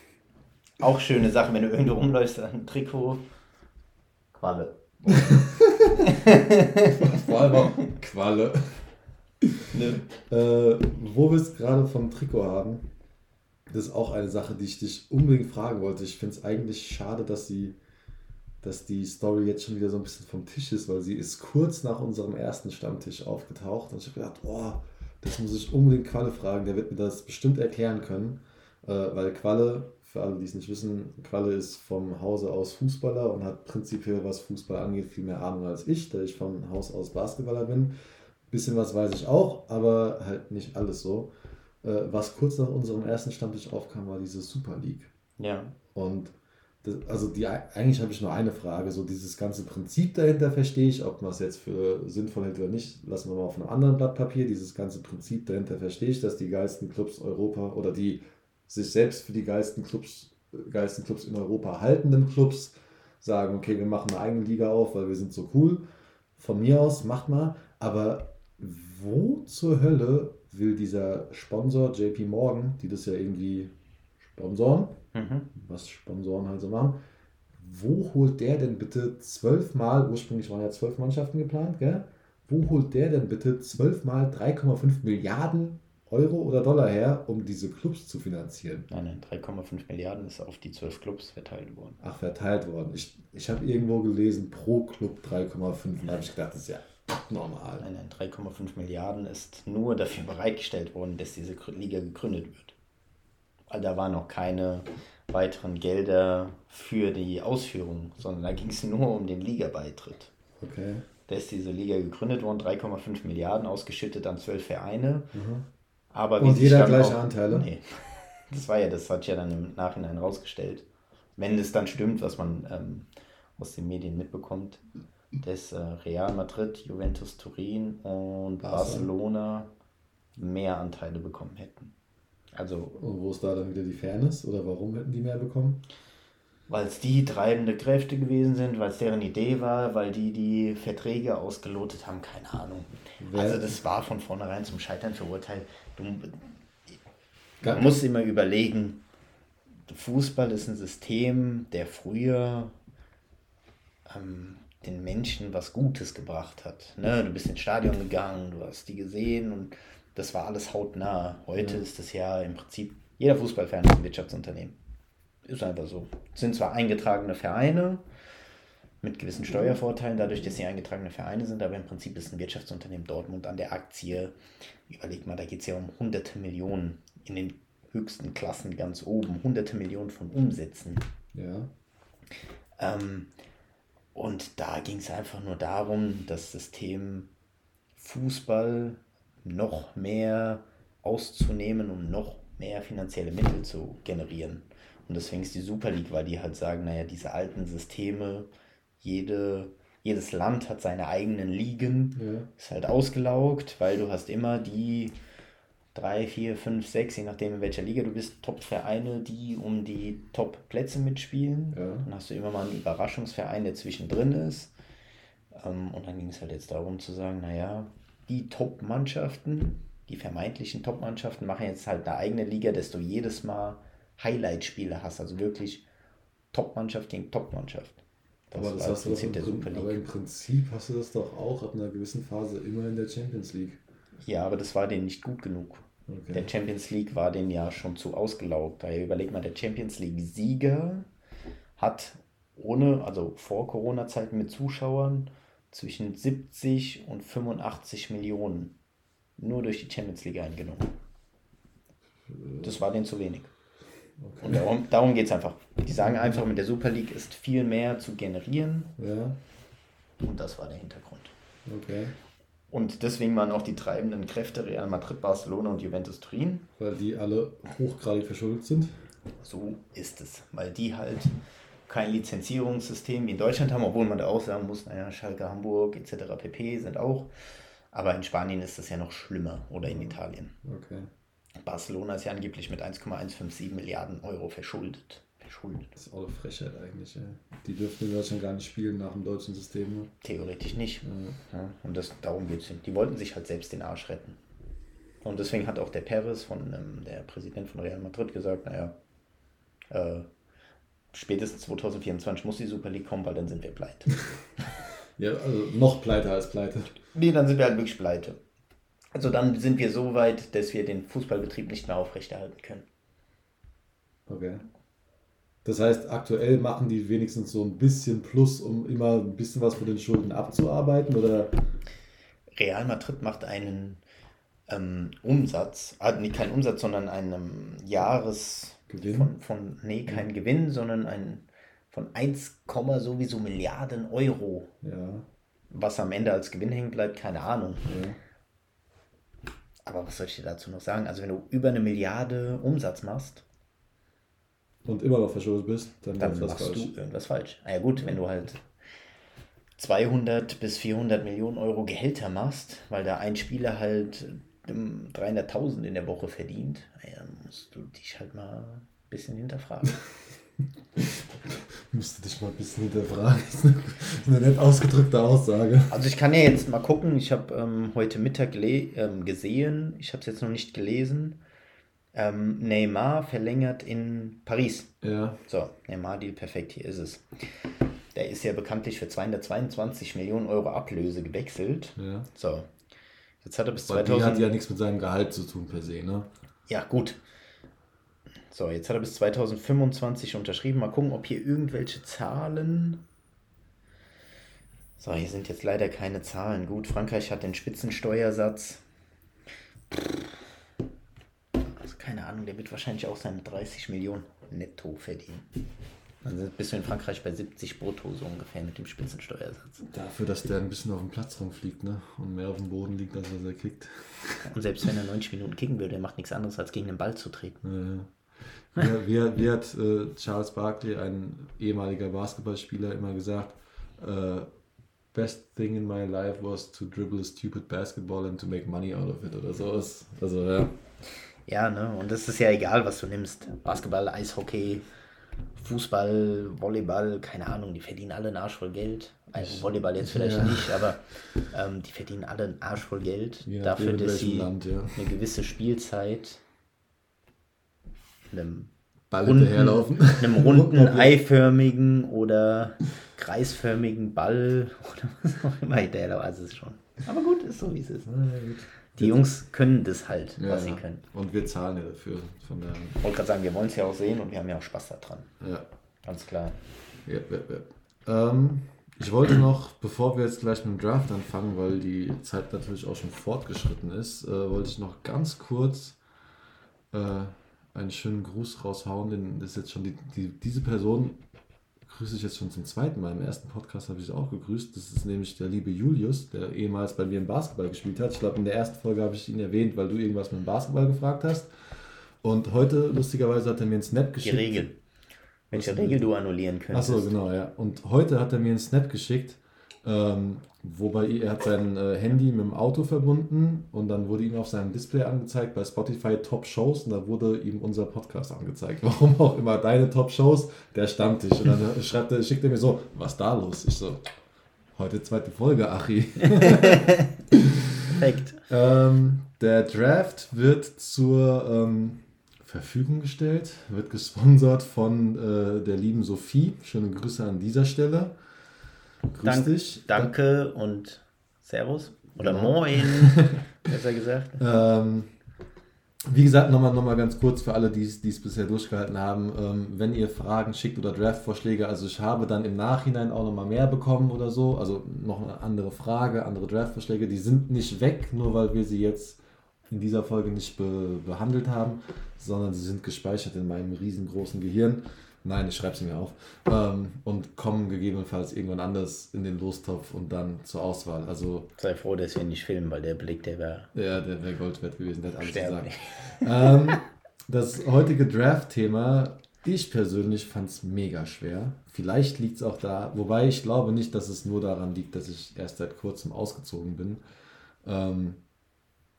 Auch schöne Sache, wenn du irgendwo rumläufst, ein Trikot, Qualle. Vor allem auch Qualle. Ne? Äh, wo wir es gerade vom Trikot haben, das ist auch eine Sache, die ich dich unbedingt fragen wollte. Ich finde es eigentlich schade, dass sie, dass die Story jetzt schon wieder so ein bisschen vom Tisch ist, weil sie ist kurz nach unserem ersten Stammtisch aufgetaucht und ich habe gedacht, oh, das muss ich unbedingt Qualle fragen, der wird mir das bestimmt erklären können, äh, weil Qualle, für alle, die es nicht wissen, Qualle ist vom Hause aus Fußballer und hat prinzipiell, was Fußball angeht, viel mehr Ahnung als ich, da ich von Haus aus Basketballer bin. Bisschen was weiß ich auch, aber halt nicht alles so. Äh, was kurz nach unserem ersten Stammtisch aufkam, war diese Super League. Ja. Und das, also die, eigentlich habe ich nur eine Frage. So dieses ganze Prinzip dahinter verstehe ich, ob man es jetzt für sinnvoll hält oder nicht, lassen wir mal auf einem anderen Blatt Papier. Dieses ganze Prinzip dahinter verstehe ich, dass die geilsten Clubs Europa oder die sich selbst für die geilsten Clubs, geilsten Clubs in Europa haltenden Clubs sagen, okay, wir machen eine eigene Liga auf, weil wir sind so cool. Von mir aus, macht mal. Aber wo zur Hölle will dieser Sponsor JP Morgan, die das ja irgendwie sponsoren, Mhm. was Sponsoren halt so machen. Wo holt der denn bitte zwölfmal, ursprünglich waren ja zwölf Mannschaften geplant, gell? Wo holt der denn bitte zwölfmal 3,5 Milliarden Euro oder Dollar her, um diese Clubs zu finanzieren? Nein, nein, 3,5 Milliarden ist auf die zwölf Clubs verteilt worden. Ach, verteilt worden. Ich, ich habe irgendwo gelesen, pro Club 3,5. Und da habe ich gedacht, das ist ja normal. Nein, nein, 3,5 Milliarden ist nur dafür bereitgestellt worden, dass diese Liga gegründet wird. Da waren noch keine weiteren Gelder für die Ausführung, sondern da ging es nur um den Ligabeitritt. Okay. Da ist diese Liga gegründet worden, 3,5 Milliarden ausgeschüttet an zwölf Vereine. Aber wie Und jeder gleiche auch- Anteile? Nee. Das war ja, das hat sich ja dann im Nachhinein rausgestellt. Wenn es dann stimmt, was man ähm, aus den Medien mitbekommt, dass äh, Real Madrid, Juventus Turin und. Barcelona mehr Anteile bekommen hätten. Also, Und wo ist da dann wieder die Fairness? Oder warum hätten die mehr bekommen? weil es die treibende Kräfte gewesen sind, weil es deren Idee war, weil die die Verträge ausgelotet haben, keine Ahnung. Wer- Also das war von vornherein zum Scheitern verurteilt. Du, Man muss immer überlegen, Fußball ist ein System, der früher ähm, den Menschen was Gutes gebracht hat. Ne? Du bist ins Stadion gegangen, du hast die gesehen und das war alles hautnah. Heute ist das ja im Prinzip, jeder Fußballfan ist ein Wirtschaftsunternehmen. Ist einfach so. Es sind zwar eingetragene Vereine mit gewissen Steuervorteilen, dadurch, dass sie eingetragene Vereine sind, aber im Prinzip ist ein Wirtschaftsunternehmen Dortmund an der Aktie. Überleg mal, da geht es ja um hunderte Millionen in den höchsten Klassen ganz oben, hunderte Millionen von Umsätzen. Ja. Ähm, und da ging es einfach nur darum, das System Fußball noch mehr auszunehmen, um noch mehr finanzielle Mittel zu generieren. Und deswegen ist die Super League, weil die halt sagen, naja, diese alten Systeme, jede, jedes Land hat seine eigenen Ligen, Ja. ist halt ausgelaugt, weil du hast immer die drei, vier, fünf, sechs, je nachdem in welcher Liga du bist, Top-Vereine, die um die Top-Plätze mitspielen. Ja. Dann hast du immer mal einen Überraschungsverein, der zwischendrin ist. Ähm, und dann ging es halt jetzt darum zu sagen, naja, die Top-Mannschaften, die vermeintlichen Top-Mannschaften machen jetzt halt eine eigene Liga, dass du jedes Mal Highlight-Spiele hast. Also wirklich Top-Mannschaft gegen Top-Mannschaft. Das aber das hast du im, der Super aber im Prinzip hast du das doch auch ab einer gewissen Phase immer in der Champions League. Ja, aber das war denen nicht gut genug. Okay. Der Champions League war den ja schon zu ausgelaugt. Daher überleg mal, der Champions League-Sieger hat ohne, also vor Corona-Zeiten mit Zuschauern, zwischen 70 und 85 Millionen nur durch die Champions League eingenommen. Das war denen zu wenig. Und darum, darum geht es einfach. Die sagen einfach, mit der Super League ist viel mehr zu generieren. Ja, Und das war der Hintergrund. okay. Und deswegen waren auch die treibenden Kräfte Real Madrid, Barcelona und Juventus Turin Weil die alle hochgradig verschuldet sind. So ist es, weil die halt kein Lizenzierungssystem wie in Deutschland haben, obwohl man da auch sagen muss, naja, Schalke, Hamburg etc. pp. sind auch. Aber in Spanien ist das ja noch schlimmer oder in Italien. Okay. Barcelona ist ja angeblich mit 1,157 Milliarden Euro verschuldet. Verschuldet. Das ist auch eine Frechheit eigentlich. Ey. Die dürften in Deutschland gar nicht spielen nach dem deutschen System. Ne? Theoretisch nicht. Ja. Ja, und das, darum geht es. Die wollten sich halt selbst den Arsch retten. Und deswegen hat auch der Perez, von, ähm, der Präsident von Real Madrid, gesagt, naja, äh, spätestens 2024 muss die Super League kommen, weil dann sind wir pleite. Ja, also noch pleiter als pleite. nee, dann sind wir halt wirklich pleite. Also dann sind wir so weit, dass wir den Fußballbetrieb nicht mehr aufrechterhalten können. Okay. Das heißt, aktuell machen die wenigstens so ein bisschen Plus, um immer ein bisschen was von den Schulden abzuarbeiten? Oder? Real Madrid macht einen ähm, Umsatz, ah, nee, keinen Umsatz, sondern einen Jahres Gewinn? von, von nee, kein Gewinn, sondern ein von 1, sowieso Milliarden Euro. Ja. Was am Ende als Gewinn hängen bleibt, keine Ahnung. ja. Aber was soll ich dir dazu noch sagen? Also wenn du über eine Milliarde Umsatz machst, Und immer noch verschuldet bist, dann, dann machst falsch. du irgendwas falsch. Na ja gut, wenn du halt 200 bis 400 Millionen Euro Gehälter machst, weil da ein Spieler halt ähm, 300.000 in der Woche verdient, ja, musst du dich halt mal ein bisschen hinterfragen. Müsste dich mal ein bisschen hinterfragen. Das ist eine, nett ausgedrückte Aussage. Also ich kann ja jetzt mal gucken, ich habe ähm, heute Mittag ähm, gesehen, ich habe es jetzt noch nicht gelesen, ähm, Neymar verlängert in Paris. Ja. So, Neymar-Deal, perfekt, hier ist es. Der ist ja bekanntlich für 222 Millionen Euro Ablöse gewechselt. Ja. So, Jetzt hat er bis Weil 2000. die hat ja nichts mit seinem Gehalt zu tun per se, ne? Ja, gut. So, jetzt hat er bis 2025 unterschrieben. Mal gucken, ob hier irgendwelche Zahlen. So, hier sind jetzt leider keine Zahlen. Gut, Frankreich hat den Spitzensteuersatz. Also keine Ahnung, der wird wahrscheinlich auch seine 30 Millionen netto verdienen. Dann bist du in Frankreich bei 70 brutto so ungefähr mit dem Spitzensteuersatz. Dafür, dass der ein bisschen auf dem Platz rumfliegt, ne? Und mehr auf dem Boden liegt, als was er kickt. Und selbst wenn er 90 Minuten kicken würde, er macht nichts anderes, als gegen den Ball zu treten. Ja. Wie, wie, wie hat äh, Charles Barkley, ein ehemaliger Basketballspieler, immer gesagt, äh, best thing in my life was to dribble a stupid basketball and to make money out of it oder sowas. Also ja. Ja, ne? Und es ist ja egal, was du nimmst. Basketball, Eishockey, Fußball, Volleyball, keine Ahnung, die verdienen alle einen Arsch voll Geld. Also Volleyball jetzt vielleicht Ja. nicht, aber ähm, die verdienen alle einen Arsch voll Geld nachdem, dafür, dass sie Land, ja. eine gewisse Spielzeit einem Ball runden, einem runden, eiförmigen oder kreisförmigen Ball oder was auch immer hinterherlaufen. Also es ist schon. Aber gut, ist so wie es ist. Die Jungs können das halt, Ja, was sie ja. können. Und wir zahlen ja dafür. Von der, Ich wollte gerade sagen, wir wollen es ja auch sehen und wir haben ja auch Spaß daran. ja. Ganz klar. Ja, ja, ja. Ähm, ich wollte noch, bevor wir jetzt gleich mit dem Draft anfangen, weil die Zeit natürlich auch schon fortgeschritten ist, äh, wollte ich noch ganz kurz äh, einen schönen Gruß raushauen. Denn das ist jetzt schon die, die, diese Person grüße ich jetzt schon zum zweiten Mal. Im ersten Podcast habe ich sie auch gegrüßt. Das ist nämlich der liebe Julius, der ehemals bei mir im Basketball gespielt hat. Ich glaube, in der ersten Folge habe ich ihn erwähnt, weil du irgendwas mit dem Basketball gefragt hast. Und heute, lustigerweise, hat er mir einen Snap Die geschickt. Regel. Welche Regel du annullieren könntest. Achso, genau, ja. Und heute hat er mir einen Snap geschickt, ähm, wobei er hat sein äh, Handy mit dem Auto verbunden und dann wurde ihm auf seinem Display angezeigt bei Spotify Top Shows und da wurde ihm unser Podcast angezeigt. Warum auch immer deine Top Shows, der Stammtisch. Und dann schreibt er, schickt er mir so, was da los? Ich so, heute zweite Folge, Achi. Perfekt. Ähm, der Draft wird zur ähm, Verfügung gestellt, wird gesponsert von äh, der lieben Sophie. Schöne Grüße an dieser Stelle. Grüß Dank, dich. danke und Servus. Oder Genau. Moin, besser gesagt. Ähm, wie gesagt, nochmal noch mal ganz kurz für alle, die es bisher durchgehalten haben. Ähm, wenn ihr Fragen schickt oder Draft-Vorschläge, also ich habe dann im Nachhinein auch nochmal mehr bekommen oder so, also noch eine andere Frage, andere Draft-Vorschläge, die sind nicht weg, nur weil wir sie jetzt in dieser Folge nicht be behandelt haben, sondern sie sind gespeichert in meinem riesengroßen Gehirn. Nein, ich schreibe sie mir auf. Ähm, und kommen gegebenenfalls irgendwann anders in den Lostopf und dann zur Auswahl. Also Sei froh, dass wir nicht filmen, weil der Blick, der wäre ja, der wäre Gold wert gewesen, der hat alles gesagt. ähm, das heutige Draft-Thema, ich persönlich fand es mega schwer. Vielleicht liegt es auch da, wobei ich glaube nicht, dass es nur daran liegt, dass ich erst seit kurzem ausgezogen bin. Ähm,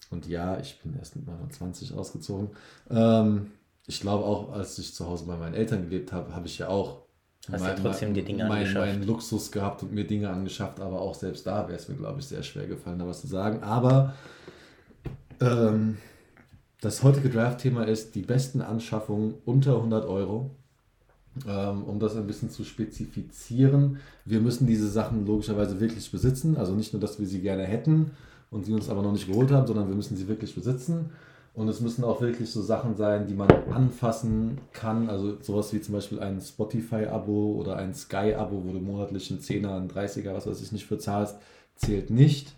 und ja, ich bin erst mit 29 ausgezogen. Ähm, ich glaube auch, als ich zu Hause bei meinen Eltern gelebt habe, habe ich ja auch Hast ja trotzdem die Dinge mein, angeschafft. meinen Luxus gehabt und mir Dinge angeschafft, aber auch selbst da wäre es mir, glaube ich, sehr schwer gefallen, da was zu sagen. Aber ähm, das heutige Draft-Thema ist die besten Anschaffungen unter 100 Euro. Ähm, um das ein bisschen zu spezifizieren, wir müssen diese Sachen logischerweise wirklich besitzen. Also nicht nur, dass wir sie gerne hätten und sie uns aber noch nicht geholt haben, sondern wir müssen sie wirklich besitzen. Und es müssen auch wirklich so Sachen sein, die man anfassen kann. Also sowas wie zum Beispiel ein Spotify-Abo oder ein Sky-Abo, wo du monatlich einen 10er, einen 30er, was weiß ich nicht für zahlst, zählt nicht.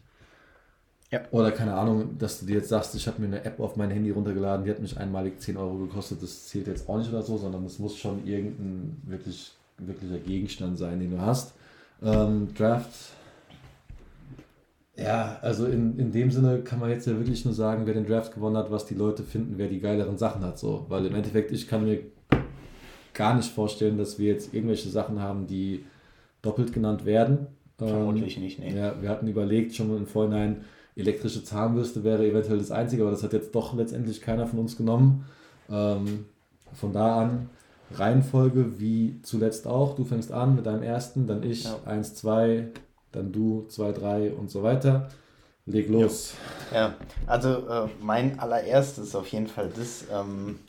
Ja. Oder keine Ahnung, dass du dir jetzt sagst, ich habe mir eine App auf mein Handy runtergeladen, die hat mich einmalig 10 Euro gekostet, das zählt jetzt auch nicht oder so, sondern es muss schon irgendein wirklich, wirklicher Gegenstand sein, den du hast. Ähm, Draft, ja, also in, in dem Sinne kann man jetzt ja wirklich nur sagen, wer den Draft gewonnen hat, was die Leute finden, wer die geileren Sachen hat, so. Weil im Endeffekt, ich kann mir gar nicht vorstellen, dass wir jetzt irgendwelche Sachen haben, die doppelt genannt werden. Vermutlich nicht, nee. Ja, wir hatten überlegt schon im Vorhinein, elektrische Zahnbürste wäre eventuell das Einzige, aber das hat jetzt doch letztendlich keiner von uns genommen. Ähm, von da an Reihenfolge wie zuletzt auch. Du fängst an mit deinem ersten, dann ich, Ja. 1, 2, dann du, 2, 3 und so weiter. Leg los. Ja, also äh, mein allererstes auf jeden Fall das, ähm,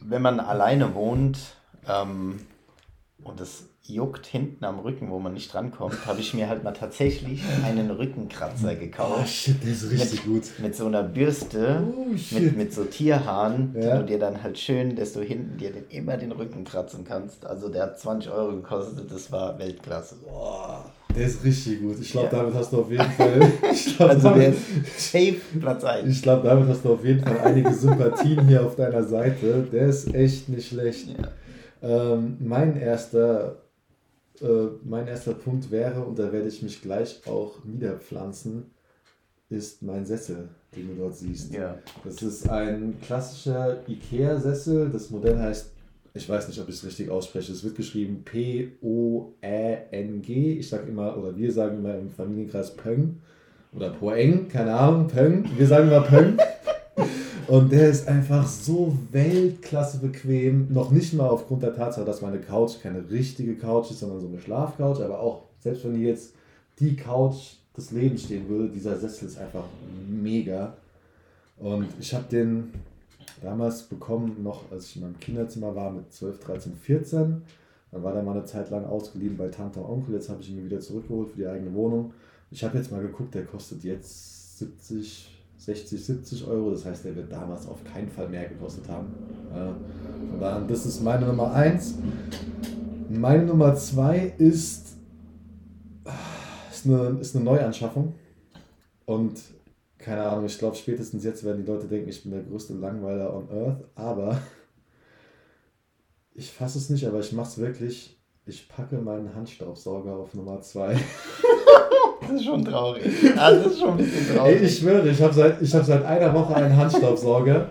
wenn man alleine wohnt, ähm, und es juckt hinten am Rücken, wo man nicht drankommt, habe ich mir halt mal tatsächlich einen Rückenkratzer gekauft. Oh shit, der ist richtig mit, gut. Mit so einer Bürste, Oh, mit, mit so Tierhaaren, Ja. die du dir dann halt schön, dass du hinten dir den, immer den Rücken kratzen kannst. Also der hat 20 Euro gekostet, das war Weltklasse. Boah, der ist richtig gut. Ich glaube, Ja. damit hast du auf jeden Fall. Ich glaube, Also der ist safe Platz 1. ich glaub, damit hast du auf jeden Fall einige Sympathien hier auf deiner Seite. Der ist echt nicht schlecht. Ja. Ähm, mein erster äh, mein erster Punkt wäre, und da werde ich mich gleich auch niederpflanzen, ist mein Sessel, den du dort siehst. ja. Das ist ein klassischer IKEA-Sessel. Das Modell heißt, ich weiß nicht, ob ich es richtig ausspreche, es wird geschrieben P-O-Ä-N-G. Ich sage immer, oder wir sagen immer im Familienkreis Pöng oder Poeng, keine Ahnung, Pöng. Wir sagen immer Pöng. Und der ist einfach so Weltklasse bequem. Noch nicht mal aufgrund der Tatsache, dass meine Couch keine richtige Couch ist, sondern so eine Schlafcouch. Aber auch, selbst wenn hier jetzt die Couch des Lebens stehen würde, dieser Sessel ist einfach mega. Und ich habe den damals bekommen, noch als ich in meinem Kinderzimmer war mit 12, 13, 14. Dann war der mal eine Zeit lang ausgeliehen bei Tante und Onkel. Jetzt habe ich ihn wieder zurückgeholt für die eigene Wohnung. Ich habe jetzt mal geguckt, der kostet jetzt 70, 60, 70 Euro. Das heißt, der wird damals auf keinen Fall mehr gekostet haben. Von daher, das ist meine Nummer 1. Meine Nummer 2 ist, ist, eine, ist eine Neuanschaffung. Und keine Ahnung, ich glaube, spätestens jetzt werden die Leute denken, ich bin der größte Langweiler on Earth. Aber ich fasse es nicht, aber ich mache es wirklich. Ich packe meinen Handstaubsauger auf Nummer 2. Das ist schon traurig. Also das ist schon ein bisschen Ey, traurig. ich schwöre, ich habe seit, ich hab seit einer Woche einen Handstaubsauger.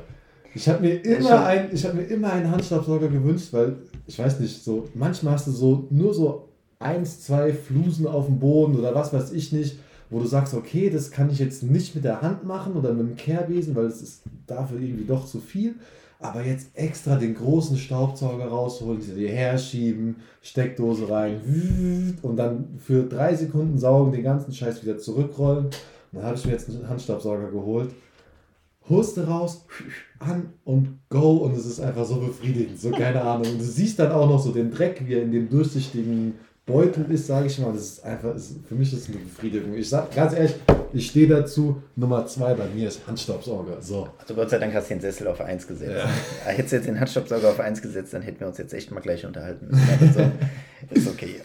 Ich habe mir, immer ein, ich hab mir immer einen Handstaubsauger gewünscht, weil, ich weiß nicht, so manchmal hast du so nur so eins, zwei Flusen auf dem Boden oder was weiß ich nicht, wo du sagst, okay, das kann ich jetzt nicht mit der Hand machen oder mit dem Kehrbesen, weil es ist dafür irgendwie doch zu viel. Aber jetzt extra den großen Staubsauger rausholen, dir herschieben, Steckdose rein und dann für drei Sekunden saugen, den ganzen Scheiß wieder zurückrollen. Und dann habe ich mir jetzt einen Handstaubsauger geholt. Huste raus, an und go und es ist einfach so befriedigend, so keine Ahnung. Und du siehst dann auch noch so den Dreck, wie er in dem durchsichtigen Beutel ist, sage ich mal. Das ist einfach, ist, für mich ist es eine Befriedigung. Ich sag ganz ehrlich, ich stehe dazu, Nummer zwei bei mir ist Handstaubsauger. So. Also Gott sei Dank hast du den Sessel auf 1 gesetzt. Ja. Hättest du jetzt den Handstaubsauger auf 1 gesetzt, dann hätten wir uns jetzt echt mal gleich unterhalten müssen. So, ist okay.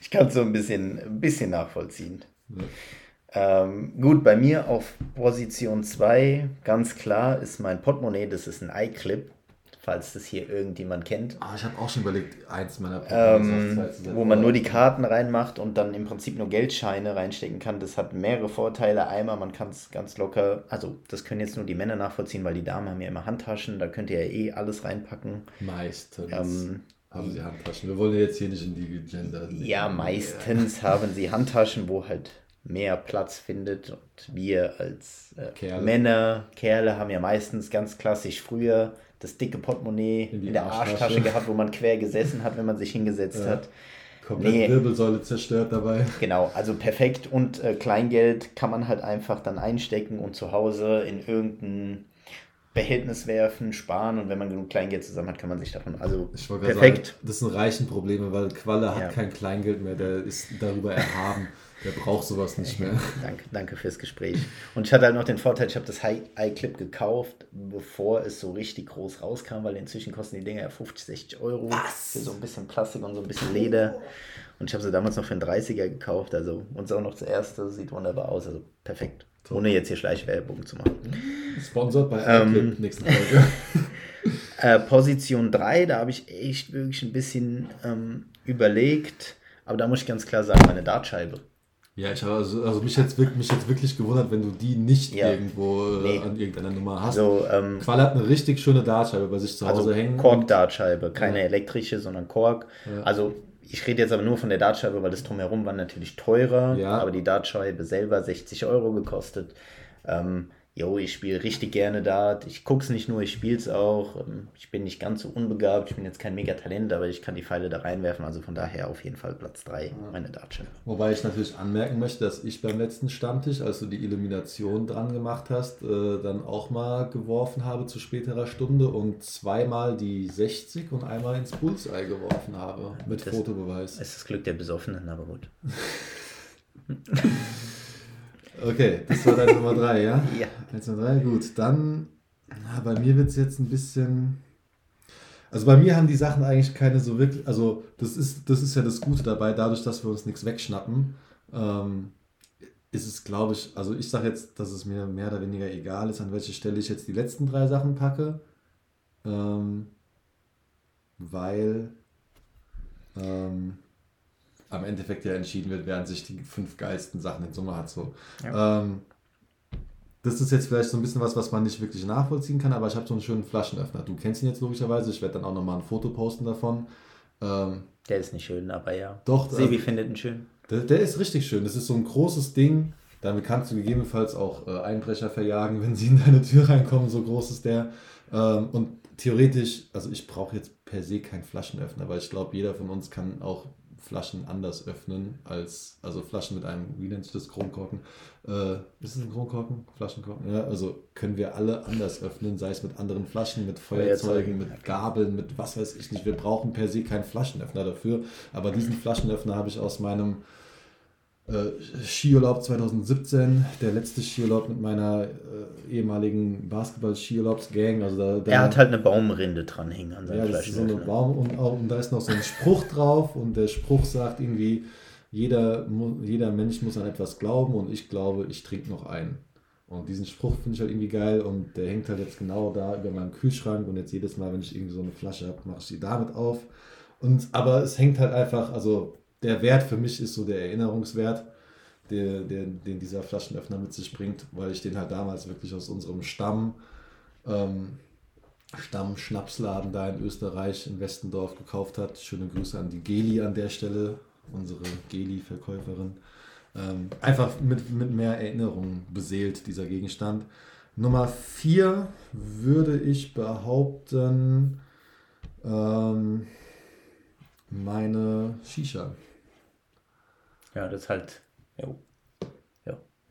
Ich kann es so ein bisschen, ein bisschen nachvollziehen. Ähm, gut, bei mir auf Position 2, ganz klar, ist mein Portemonnaie, das ist ein iClip, falls das hier irgendjemand kennt. Ah, ich habe auch schon überlegt, eins meiner Ähm, wo man nur die Karten reinmacht und dann im Prinzip nur Geldscheine reinstecken kann. Das hat mehrere Vorteile. Einmal, man kann es ganz locker, also das können jetzt nur die Männer nachvollziehen, weil die Damen haben ja immer Handtaschen, da könnt ihr ja eh alles reinpacken. Meistens Ähm, haben sie Handtaschen. Wir wollen ja jetzt hier nicht in die Gender. Ja, meistens haben sie Handtaschen, wo halt mehr Platz findet. Und wir als äh, Kerle. Männer, Kerle haben ja meistens ganz klassisch früher das dicke Portemonnaie In in, der Arschtasche. Arschtasche gehabt, wo man quer gesessen hat, wenn man sich hingesetzt Ja. hat. Komplett Nee. Wirbelsäule zerstört dabei. Genau, also perfekt. Und äh, Kleingeld kann man halt einfach dann einstecken und zu Hause in irgendein Behältnis werfen, sparen und wenn man genug Kleingeld zusammen hat, kann man sich davon. Also perfekt. sagen, das sind reichen Probleme, weil Qualle hat Ja. kein Kleingeld mehr, der ist darüber erhaben. Der braucht sowas nicht mehr. Danke, danke fürs Gespräch. Und ich hatte halt noch den Vorteil, ich habe das Hi- iClip gekauft, bevor es so richtig groß rauskam, weil inzwischen kosten die Dinger ja 50, 60 Euro. Für so ein bisschen Plastik und so ein bisschen Leder. Und ich habe sie damals noch für einen 30er gekauft. Also uns auch noch zuerst, das sieht wunderbar aus. Also perfekt. Ohne jetzt hier Schleichwerbung zu machen. Sponsored bei Ähm. iClip, nächste Folge. Äh, Position 3, da habe ich echt wirklich ein bisschen ähm, überlegt. Aber da muss ich ganz klar sagen, meine Dartscheibe. Ja, ich habe also, also mich jetzt wirklich, mich jetzt wirklich gewundert, wenn du die nicht Ja. irgendwo äh, Nee. an irgendeiner Nummer hast. So, ähm, Qualle hat eine richtig schöne Dartscheibe bei sich zu Hause Also hängen. Kork-Dartscheibe, keine Ja. elektrische, sondern Kork. Ja. Also ich rede jetzt aber nur von der Dartscheibe, weil das drumherum war natürlich teurer, Ja. aber die Dartscheibe selber 60 Euro gekostet. Ähm, yo, ich spiele richtig gerne Dart. Ich gucke es nicht nur, ich spiele es auch. Ähm, ich bin nicht ganz so unbegabt, ich bin jetzt kein Megatalent, aber ich kann die Pfeile da reinwerfen. Also von daher auf jeden Fall Platz 3, meine Dartschiffe. Wobei ich natürlich anmerken möchte, dass ich beim letzten Stammtisch, als du die Illumination dran gemacht hast, äh, dann auch mal geworfen habe zu späterer Stunde und zweimal die 60 und einmal ins Bullseye geworfen habe. Mit Das- Fotobeweis. Es ist das Glück der Besoffenen, aber gut. Okay, das war deine Nummer 3, ja? Ja. 1, 2, 3, gut. Dann, na, bei mir wird es jetzt ein bisschen. Also bei mir haben die Sachen eigentlich keine so wirklich. Also, das ist, das ist ja das Gute dabei, dadurch, dass wir uns nichts wegschnappen, ähm, ist es, glaube ich, also ich sage jetzt, dass es mir mehr oder weniger egal ist, an welche Stelle ich jetzt die letzten drei Sachen packe. Ähm, weil ähm, am Endeffekt ja entschieden wird, wer an sich die fünf geilsten Sachen in Summe hat. So. Ähm, das ist jetzt vielleicht so ein bisschen was, was man nicht wirklich nachvollziehen kann, aber ich habe so einen schönen Flaschenöffner. Du kennst ihn jetzt logischerweise, ich werde dann auch nochmal ein Foto posten davon. Ähm, Der ist nicht schön, aber ja. Doch, Sebi äh, findet ihn schön. der, der ist richtig schön. Das ist so ein großes Ding. Damit kannst du gegebenenfalls auch äh, Einbrecher verjagen, wenn sie in deine Tür reinkommen. So groß ist der. Ähm, und theoretisch, also ich brauche jetzt per se keinen Flaschenöffner, weil ich glaube, jeder von uns kann auch Flaschen anders öffnen als, also Flaschen mit einem, wie nennt sich das, Kronkorken? Äh, ist es ein Kronkorken? Flaschenkorken? Ja, also können wir alle anders öffnen, sei es mit anderen Flaschen, mit Feuerzeugen, Feuerzeugen, mit Gabeln, mit was weiß ich nicht. Wir brauchen per se keinen Flaschenöffner dafür, aber diesen Flaschenöffner habe ich aus meinem äh, Skiurlaub 2017, der letzte Skiurlaub mit meiner äh, ehemaligen Basketball-Skiurlaubsgang. Also da, da, Er hat halt eine Baumrinde dranhängen an ja, seinem das ist so eine Flaschenöffner. Baum und, auch- und da ist noch so ein Spruch drauf und der Spruch sagt irgendwie, jeder, jeder Mensch muss an etwas glauben und ich glaube, ich trinke noch einen. Und diesen Spruch finde ich halt irgendwie geil und der hängt halt jetzt genau da über meinem Kühlschrank und jetzt jedes Mal, wenn ich irgendwie so eine Flasche habe, mache ich die damit auf. Und, aber es hängt halt einfach, also der Wert für mich ist so der Erinnerungswert, der, der, den dieser Flaschenöffner mit sich bringt, weil ich den halt damals wirklich aus unserem Stamm, ähm, Stamm-Schnapsladen da in Österreich, in Westendorf gekauft hat. Schöne Grüße an die Geli an der Stelle, unsere Geli-Verkäuferin. Ähm, einfach mit, mit mehr Erinnerung beseelt, dieser Gegenstand. Nummer 4 würde ich behaupten, ähm, meine Shisha. Ja, das ist halt. Jo.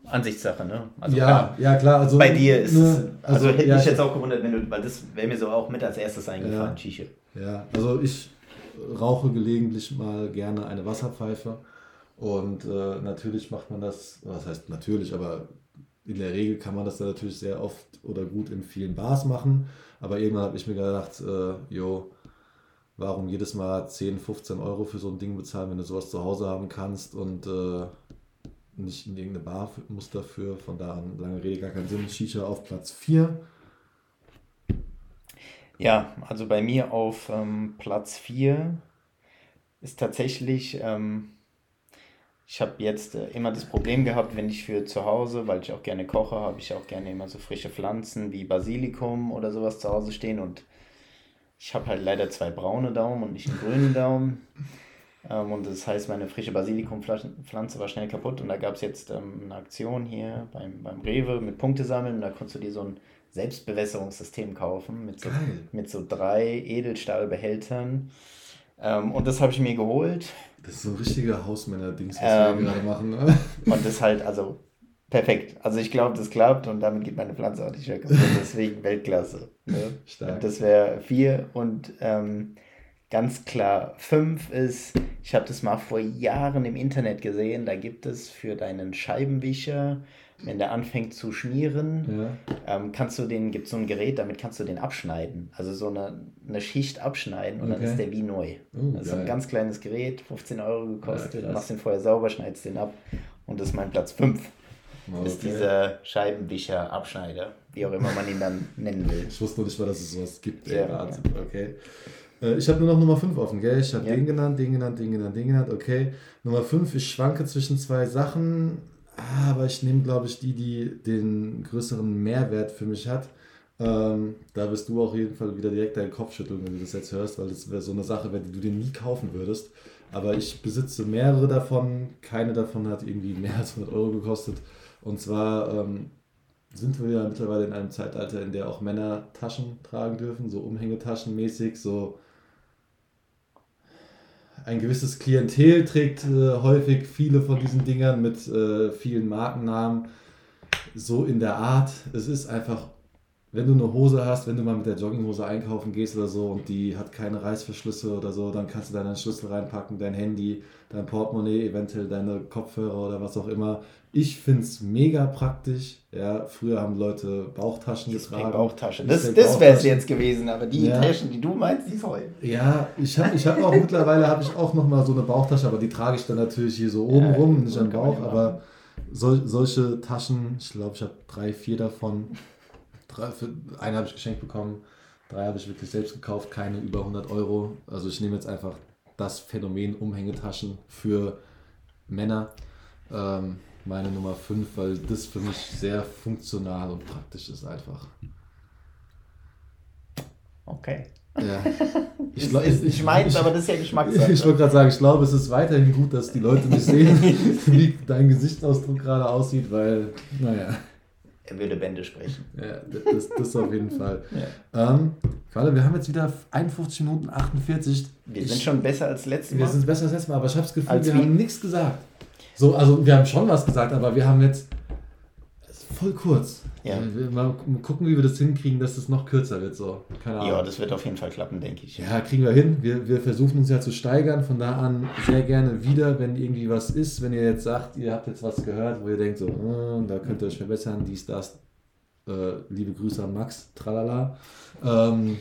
Ansichtssache, ne? Also ja, klar, ja, klar. Also, bei dir ist ne, es. Also, hätte ja, mich jetzt auch gewundert, wenn du. Weil das wäre mir so auch mit als erstes eingefallen, Ja. Shisha. Ja, also ich rauche gelegentlich mal gerne eine Wasserpfeife und äh, natürlich macht man das, was heißt natürlich, aber in der Regel kann man das dann natürlich sehr oft oder gut in vielen Bars machen, aber irgendwann habe ich mir gedacht, äh, jo, warum jedes Mal 10, 15 Euro für so ein Ding bezahlen, wenn du sowas zu Hause haben kannst und äh, nicht in irgendeine Bar muss dafür, von da an lange Rede gar keinen Sinn. Shisha auf Platz 4. Ja, also bei mir auf ähm, Platz 4 ist tatsächlich, ähm, ich habe jetzt äh, immer das Problem gehabt, wenn ich für zu Hause, weil ich auch gerne koche, habe ich auch gerne immer so frische Pflanzen wie Basilikum oder sowas zu Hause stehen und ich habe halt leider zwei braune Daumen und nicht einen grünen Daumen. Ähm, und das heißt, meine frische Basilikumpflanze war schnell kaputt und da gab es jetzt ähm, eine Aktion hier beim, beim Rewe mit Punkte sammeln und da konntest du dir so ein Selbstbewässerungssystem kaufen mit so, Geil. mit so drei Edelstahlbehältern. Ähm, und das habe ich mir geholt Das ist so ein richtiger Hausmänner-Dings, was Ähm, wir gerade machen. ne? und das halt, also perfekt. Also ich glaube, das klappt und damit geht meine Pflanze auch nicht mehr kaputt. Deswegen Weltklasse. Ne? Das wäre vier und ähm, ganz klar fünf ist, ich habe das mal vor Jahren im Internet gesehen, da gibt es für deinen Scheibenwischer, wenn der anfängt zu schmieren, Ja. ähm, kannst du den, gibt so ein Gerät, damit kannst du den abschneiden. Also so eine, eine Schicht abschneiden und dann Okay. ist der wie neu. Oh, das ist ein ganz kleines Gerät, 15 Euro gekostet, Ja, machst den vorher sauber, schneidest den ab und das ist mein Platz 5. Ist Okay. dieser Scheibenwischer, Abschneider, wie auch immer man ihn dann nennen will. Ich wusste noch nicht mal, dass es sowas gibt. Ja, Wahnsinn. Okay. Äh, Ich habe nur noch Nummer 5 offen, gell? Ich habe Ja. den genannt, den genannt, den genannt, den genannt. Okay. Nummer 5, ich schwanke zwischen zwei Sachen, Ah, aber ich nehme, glaube ich, die, die den größeren Mehrwert für mich hat. Ähm, da wirst du auch jeden Fall wieder direkt deinen Kopf schütteln, wenn du das jetzt hörst, weil das wäre so eine Sache, die du dir nie kaufen würdest. Aber ich besitze mehrere davon. Keine davon hat irgendwie mehr als 100 Euro gekostet. Und zwar ähm, sind wir ja mittlerweile in einem Zeitalter, in der auch Männer Taschen tragen dürfen, so Umhängetaschen mäßig, so ein gewisses Klientel trägt äh, häufig viele von diesen Dingern mit äh, vielen Markennamen. So in der Art. Es ist einfach, wenn du eine Hose hast, wenn du mal mit der Jogginghose einkaufen gehst oder so und die hat keine Reißverschlüsse oder so, dann kannst du deinen Schlüssel reinpacken, dein Handy, dein Portemonnaie, eventuell deine Kopfhörer oder was auch immer. Ich finde es mega praktisch. Ja, früher haben Leute Bauchtaschen getragen. Bauchtasche. Das, das wäre es jetzt gewesen, aber die ja. Taschen, die du meinst, die sollen. Ja, ich habe ich hab auch mittlerweile habe ich auch noch mal so eine Bauchtasche, aber die trage ich dann natürlich hier so oben ja, rum, nicht am Bauch, aber sol, solche Taschen, ich glaube, ich habe drei, vier davon. Drei, für, eine habe ich geschenkt bekommen, drei habe ich wirklich selbst gekauft, keine über 100 Euro. Also ich nehme jetzt einfach das Phänomen Umhängetaschen für Männer. Ähm, meine Nummer 5, weil das für mich sehr funktional und praktisch ist einfach. Okay. Ja. Ich, glaub, ich, ich meins, aber das ist ja Geschmackssache. Ich wollte gerade sagen, ich glaube, es ist weiterhin gut, dass die Leute nicht sehen, wie dein Gesichtsausdruck gerade aussieht, weil, naja. Er würde Bände sprechen. Ja, das, das auf jeden Fall. Ja. Ähm, wir haben jetzt wieder 51 Minuten 48. Wir sind schon besser als letztes Mal. Wir sind besser als letztes Mal, aber ich habe das Gefühl, als wir wie? haben nichts gesagt. So, also wir haben schon was gesagt, aber wir haben jetzt voll kurz. Ja. Mal gucken, wie wir das hinkriegen, dass es noch kürzer wird. So. Keine Ahnung. Ja, das wird auf jeden Fall klappen, denke ich. Ja, kriegen wir hin. Wir, wir versuchen uns ja zu steigern. Von da an sehr gerne wieder, wenn irgendwie was ist. Wenn ihr jetzt sagt, ihr habt jetzt was gehört, wo ihr denkt, so, äh, da könnt ihr euch verbessern, dies, das. Äh, liebe Grüße an Max, tralala. Ähm,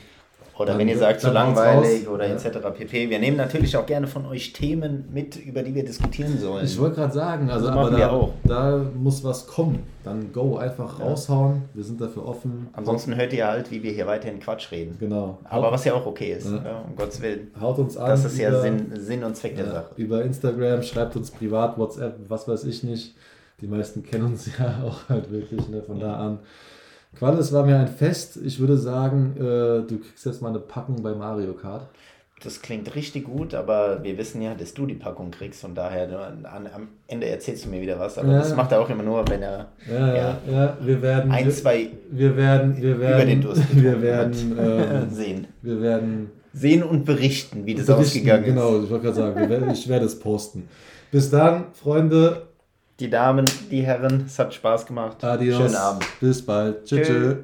oder wenn ihr sagt, zu langweilig oder ja. etc. pp. Wir nehmen natürlich auch gerne von euch Themen mit, über die wir diskutieren sollen. Ich wollte gerade sagen, also aber da, da, muss was kommen. Dann go, einfach ja. raushauen. Wir sind dafür offen. Ansonsten hört ihr halt, wie wir hier weiterhin Quatsch reden. Genau. Aber was ja auch okay ist, ja. um Gottes Willen. Haut uns an. Das ist ja über, Sinn, Sinn und Zweck der Sache. Über Instagram, schreibt uns privat, WhatsApp, was weiß ich nicht. Die meisten kennen uns ja auch halt wirklich ne, von da an. Qualle, es war mir ein Fest. Ich würde sagen, äh, du kriegst jetzt mal eine Packung bei Mario Kart. Das klingt richtig gut, aber wir wissen ja, dass du die Packung kriegst. Von daher, an, am Ende erzählst du mir wieder was. Aber ja. das macht er auch immer nur, wenn er ja, ja, ja wir werden, ein, zwei wir werden, wir werden, über den Durst wir werden ähm, sehen. Wir werden sehen und berichten, wie das berichten, ausgegangen ist. Genau, ich wollte gerade sagen, ich werde es posten. Bis dann, Freunde die Damen, die Herren. Es hat Spaß gemacht. Adios. Schönen Abend. Bis bald. Tschüss.